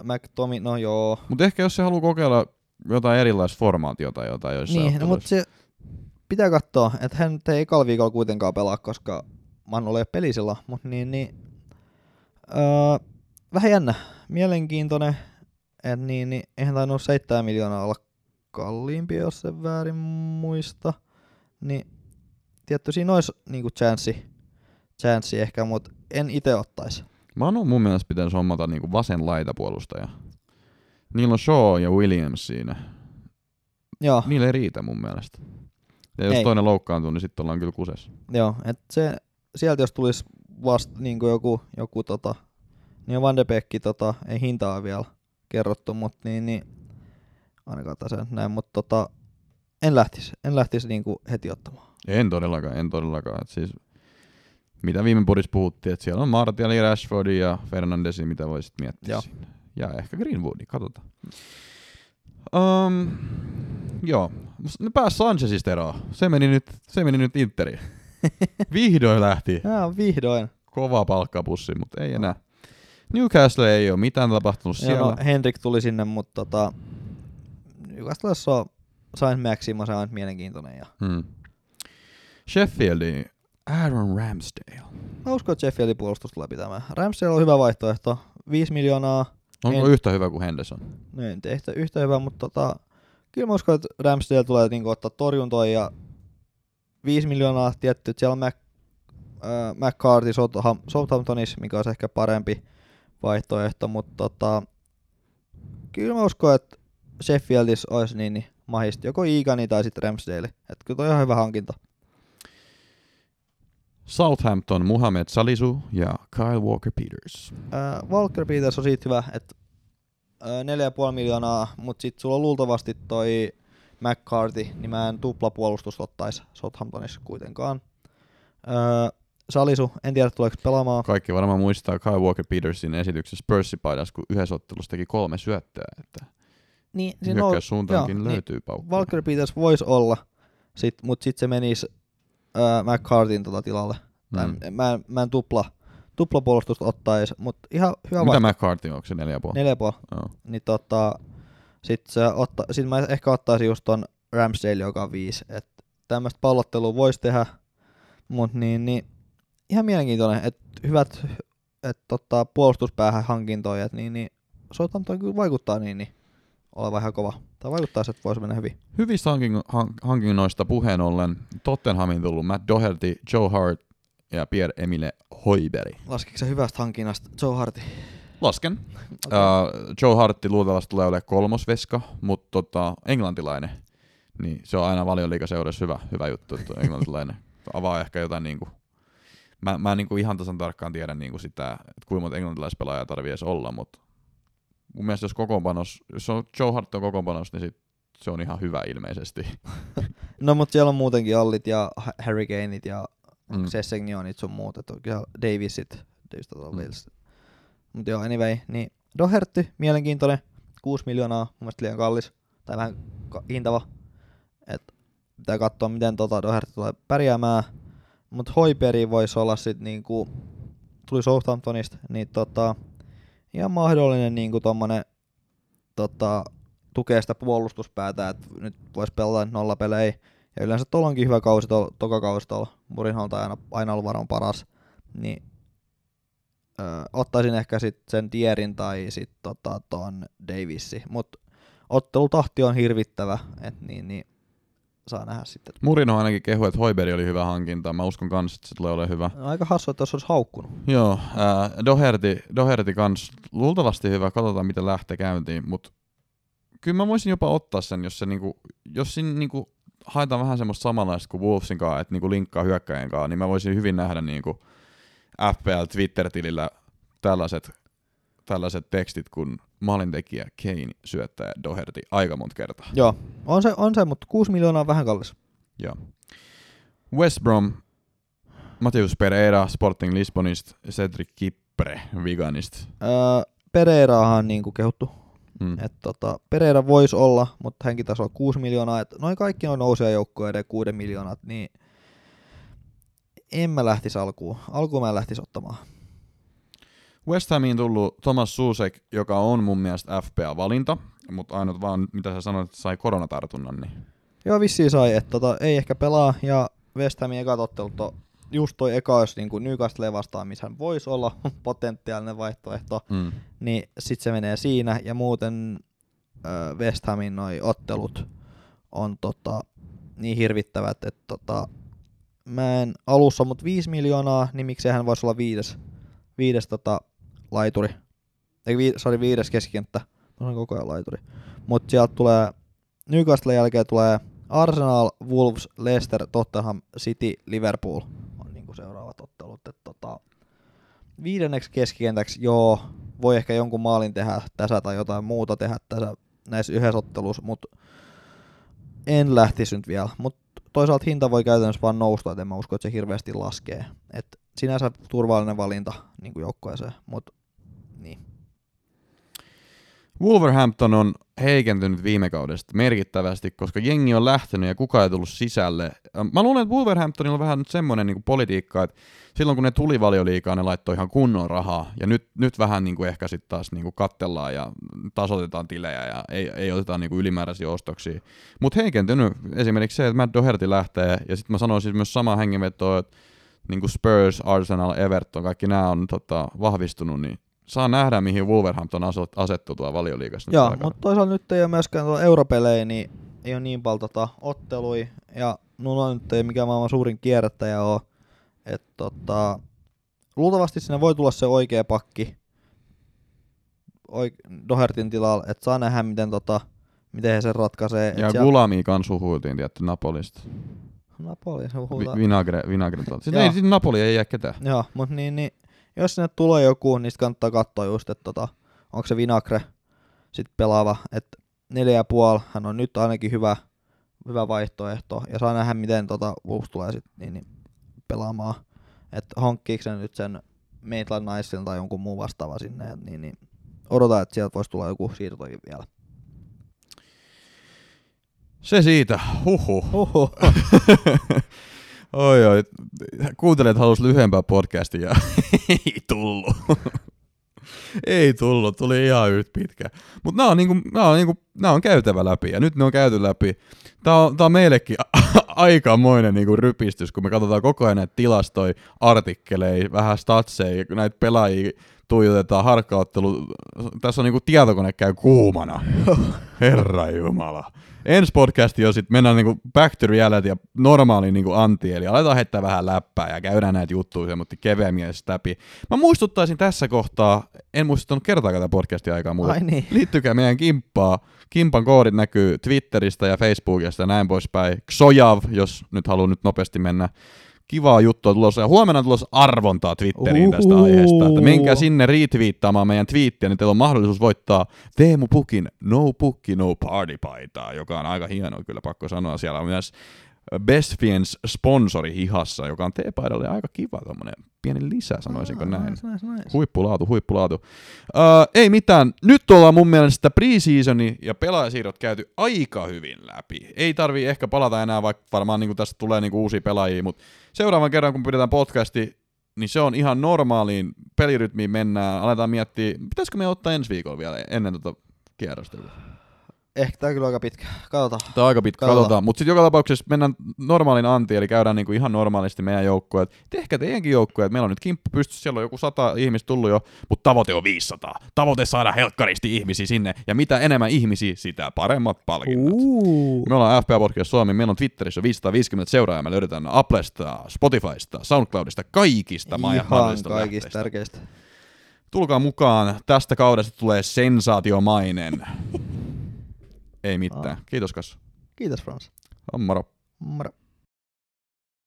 McTomi, no joo. Mutta ehkä jos se haluaa kokeilla jotain erilaista formaatiota tai jotain joissain Niin, no, mutta se pitää katsoa, että hän ei ekalla viikolla kuitenkaan pelaa, koska Manu ei ole pelisellä, mutta niin, niin öö, vähän jännä, mielenkiintoinen, että niin, niin eihän tainnut 7 miljoonaa olla kalliimpi, jos se väärin muista, niin tietty siinä olisi niinku chanssi, chanssi ehkä, mutta en itse ottaisi. Manu mun mielestä pitäisi hommata niinku vasen laitapuolustaja. Niillä on Shaw ja Williams siinä. Joo, Niillä ei riitä mun mielestä. Ja jos Ei. toinen loukkaantuu, niin sitten ollaan kyllä kusessa. Joo, että se, sieltä jos tulisi vasta niin joku, joku tota, niin Van de Beek, tota, ei hintaa vielä kerrottu, mutta niin, niin ainakaan tässä näin, mutta tota, en lähtisi, en lähtisi niinku heti ottamaan. En todellakaan, en todellakaan. Et siis, mitä viime podissa puhuttiin, että siellä on Martial, Rashford ja Fernandesi, mitä voisit miettiä Joo. sinne. Ja ehkä Greenwoodi, katsotaan. Um, joo, ne pääs Sanchezista eroon. Se meni nyt, se meni nyt Interiin. Vihdoin lähti. Jaa, vihdoin. Kova palkkapussi, mutta ei enää. Newcastle ei ole mitään tapahtunut siellä. no, Henrik tuli sinne, mutta tota, Newcastlessa on Saint Maxima, se on mielenkiintoinen. Ja Hmm. Sheffieldi, Aaron Ramsdale. mä uskon, että Sheffieldin puolustus tulee pitämään. Ramsdale on hyvä vaihtoehto. 5 miljoonaa, Onko En- yhtä hyvä kuin Henderson? No ei nyt yhtä, yhtä hyvä, mutta tota, kyllä mä uskon, että Ramsdale tulee niinku ottaa torjuntoja ja 5 miljoonaa tietty, että siellä on Mac, äh, McCarthy Southampton- Southamptonissa, mikä olisi ehkä parempi vaihtoehto, mutta tota, kyllä mä uskon, että Sheffieldissa olisi niin, niin mahista joko Eagani tai sitten Ramsdale. Että kyllä toi on ihan hyvä hankinta. Southampton, Muhammed Salisu ja Kyle Walker-Peters. Äh, Walker Peters on siitä hyvä, että äh, 4,5 miljoonaa, mutta sitten sulla on luultavasti toi McCarthy, niin mä en tuplapuolustus ottaisi Southamptonissa kuitenkaan. Äh, Salisu, en tiedä tuleeko pelaamaan. Kaikki varmaan muistaa Kyle Walker Petersin esityksessä Spursin paidassa, kun yhdessä ottelussa teki kolme syöttöä. Että Niin, siinä on, hyökkäyssuuntaankin joo, löytyy paukkuja. Walker Peters voisi olla, sit, mutta sitten se menisi äh, McCartin tota tilalle. Tai Mm. Mä, en, mä en tupla, tuplapuolustusta ottaisi, mutta ihan hyvä Mitä vaihtoehto. McCarthy on, onko se neljä puoli? Neljä puoli. Joo. Niin tota, sit, se otta, sit mä ehkä ottaisin just ton Ramsdale, joka on viisi. Et tämmöistä pallottelua voisi tehdä, mutta niin, niin, ihan mielenkiintoinen, että hyvät et, tota, puolustuspäähän hankintoja, niin, niin Southampton kyllä vaikuttaa niin, niin olevan ihan kova. Tai vaikuttaa, että voisi mennä hyvin. Hyvistä hankin- han- hankinnoista puheen ollen Tottenhamin tullut Matt Doherty, Joe Hart ja Pierre-Emile Hoiberi. Laskiko se hyvästä hankinnasta Joe Harti? Lasken. Okay. Uh, Joe Hartti luultavasti tulee olemaan kolmosveska, mutta tota, englantilainen. Niin se on aina valioliikaseurassa hyvä, hyvä juttu, että englantilainen avaa ehkä jotain niinku, mä, mä en niinku ihan tasan tarkkaan tiedä niinku sitä, että kuinka monta englantilaispelaajaa tarvii edes olla, mutta mun mielestä jos kokoonpanos, jos on Joe Hart on kokoonpanos, niin sit se on ihan hyvä ilmeisesti. No mutta siellä on muutenkin Allit ja Ha- Harry Kaneit ja Mm. Sessegnionit sun muut, että Davisit tuolla Mm. Mutta joo, anyway, niin Doherty, mielenkiintoinen, 6 miljoonaa, mun mielestä liian kallis, tai vähän hintava. Et pitää katsoa, miten tota Doherty tulee pärjäämään. Mutta Hoiperi voisi olla sit niinku, tuli Southamptonista, niin tota, ihan mahdollinen niinku tommonen tota, tukee sitä puolustuspäätä, että nyt voisi pelata nollapelejä. Ja yleensä tuolla onkin hyvä kausi, tuolla, toka kausi tuolla. Murinholta on aina, aina ollut varmaan paras. Niin öö, ottaisin ehkä sit sen Tierin tai sit tota ton Davissi. Mut ottelutahti on hirvittävä, et niin, niin saa nähdä sitten. Murino ainakin kehu, että Hoiberi oli hyvä hankinta. Mä uskon kans, että se tulee olemaan hyvä. No, aika hassu, että jos olisi haukkunut. Joo, ää, Doherty, Doherty kans luultavasti hyvä, katsotaan miten lähtee käyntiin, mutta kyllä mä voisin jopa ottaa sen, jos, se niinku, jos siinä niinku haetaan vähän semmoista samanlaista kuin Wolvesin kanssa, että niinku linkkaa hyökkäjän kanssa, niin mä voisin hyvin nähdä niinku FPL Twitter-tilillä tällaiset, tällaiset tekstit kuin maalintekijä Kane syöttää Doherty aika monta kertaa. Joo, on se, on se mutta 6 miljoonaa on vähän kallis. Joo. West Brom, Mateus Pereira Sporting Lisbonista, Cedric Kippre Viganista. Öö, Pereiraahan on niinku kehuttu. Mm. Et tota, Pereira voisi olla, mutta hänkin tasolla 6 miljoonaa. Et noin kaikki on nousia joukkoja edes 6 miljoonat, niin en mä lähtisi alkuun. Alkuun mä en lähtisi ottamaan. West Hamiin tullut Thomas Susek, joka on mun mielestä FPA-valinta, mutta ainut vaan, mitä sä sanoit, että sai koronatartunnan, niin Joo, vissiin sai, että tota, ei ehkä pelaa, ja West Hamin ekat ottelut on just toi eka, jos niin Newcastle vastaan, missä hän voisi olla potentiaalinen vaihtoehto, mm. niin sit se menee siinä, ja muuten ö, West Hamin noi ottelut on tota, niin hirvittävät, että tota, mä en alussa, mutta 5 miljoonaa, niin miksei hän voisi olla viides, viides tota, laituri. Ei, vi, sorry, viides keskikenttä. Mä olen koko ajan laituri. Mutta sieltä tulee, Newcastle jälkeen tulee Arsenal, Wolves, Leicester, Tottenham, City, Liverpool on niinku seuraavat ottelut. Et tota, viidenneksi keskikentäksi, joo, voi ehkä jonkun maalin tehdä tässä tai jotain muuta tehdä tässä näissä yhdessä ottelussa, mutta en lähtisi nyt vielä. Mutta toisaalta hinta voi käytännössä vaan nousta, et en mä usko, että se hirveästi laskee. Et sinänsä turvallinen valinta niin joukkueeseen, mutta niin. Wolverhampton on heikentynyt viime kaudesta merkittävästi, koska jengi on lähtenyt ja kukaan ei tullut sisälle. Mä luulen, että Wolverhamptonilla on vähän nyt semmoinen niin politiikka, että silloin kun ne tuli valioliikaa, ne laittoi ihan kunnon rahaa, ja nyt, nyt vähän niin kuin ehkä sitten taas niin kuin kattellaan ja tasoitetaan tilejä ja ei, ei oteta niin kuin ylimääräisiä ostoksia. Mutta heikentynyt esimerkiksi se, että Matt Doherty lähtee, ja sitten mä sanoisin myös sama hengenvetoa, että niin kuin Spurs, Arsenal, Everton, kaikki nämä on tota, vahvistunut, niin saa nähdä, mihin Wolverhampton asettuu tuolla valioliigassa. Joo, mutta toisaalta nyt ei ole myöskään tuolla europelejä, niin ei ole niin paljon tota ottelui, ja Nuno nyt ei mikään maailman suurin kierrättäjä ole. Et tota, luultavasti sinne voi tulla se oikea pakki oik- Dohertin tilalla, että saa nähdä, miten, tota, miten he sen ratkaisee. Ja siellä- Gulami kanssa huhuiltiin tietty Napolista. Napoli, se Vi- huutaa. vinagre, vinagre. Siis ei, siis Napoli ei jää ketään. Joo, mutta niin, niin, jos sinne tulee joku, niin kannattaa katsoa just, että tota, onko se Vinagre sit pelaava. Että neljä ja puoli, hän on nyt ainakin hyvä, hyvä vaihtoehto. Ja saa nähdä, miten tota Wolves tulee sit niin, niin, pelaamaan. että hankkiiko se nyt sen Maitland Nicein tai jonkun muun vastaava sinne, niin, niin odotan, että sieltä voisi tulla joku siirtokin vielä. Se siitä, huhu. Oho. oi oi, kuuntelijat halus lyhyempää podcastia ja ei tullut. ei tullut, tuli ihan yhtä pitkä. Mutta nämä on, niinku, nää on, niinku, nää on käytävä läpi ja nyt ne on käyty läpi. Tämä on, tää on meillekin aikamoinen niinku rypistys, kun me katsotaan koko ajan näitä tilastoja, artikkeleja, vähän statseja, näitä pelaajia tuijotetaan harkkauttelu. Tässä on niinku tietokone käy kuumana. Herra Jumala. Ensi podcasti on sitten mennään niinku back to reality ja normaali niinku anti, eli aletaan heittää vähän läppää ja käydään näitä juttuja mutta keveämmin läpi. Mä muistuttaisin tässä kohtaa, en muistuttanut kertaakaan tätä podcastia aikaa muuta. Ai niin. Liittykää meidän kimppaa. Kimpan koodit näkyy Twitteristä ja Facebookista ja näin poispäin. Xojav, jos nyt haluaa nyt nopeasti mennä kivaa juttua tulossa. Ja huomenna on tulossa arvontaa Twitteriin tästä Uhu. aiheesta. Että menkää sinne retweettaamaan meidän twiittiä, niin teillä on mahdollisuus voittaa Teemu Pukin No Pukki No Party paitaa, joka on aika hieno kyllä pakko sanoa. Siellä on myös Best Fiends sponsori hihassa, joka on teepaidalle aika kiva tommonen pieni lisä, sanoisinko näin. Nice, nice, nice. Huippulaatu, huippulaatu. Öö, ei mitään. Nyt ollaan mun mielestä preseasoni ja pelaajasiirrot käyty aika hyvin läpi. Ei tarvi ehkä palata enää, vaikka varmaan niin tästä tulee niin uusia pelaajia, mutta seuraavan kerran kun pidetään podcasti, niin se on ihan normaaliin pelirytmiin mennään. Aletaan miettiä, pitäisikö me ottaa ensi viikolla vielä ennen tota kierrosta. Ehkä tää on kyllä aika pitkä. Katsotaan. Tämä on aika pitkä, Katsotaan. katsotaan. Mutta sitten joka tapauksessa mennään normaalin anti, eli käydään niinku ihan normaalisti meidän joukkueet. Tehkää teidänkin joukkueet. Meillä on nyt kimppu pystyssä, siellä on joku sata ihmistä tullut jo, mutta tavoite on 500. Tavoite saada helkkaristi ihmisiä sinne, ja mitä enemmän ihmisiä, sitä paremmat palkinnot. Uh. Me ollaan FPA Podcast Suomi, meillä on Twitterissä 550 seuraajaa, me löydetään Applesta, Spotifysta, Soundcloudista, kaikista Ihan kaikista lähteistä. tärkeistä. Tulkaa mukaan, tästä kaudesta tulee sensaatiomainen. Ei mitään. Kiitos kas. Kiitos Frans. Moro. Moro.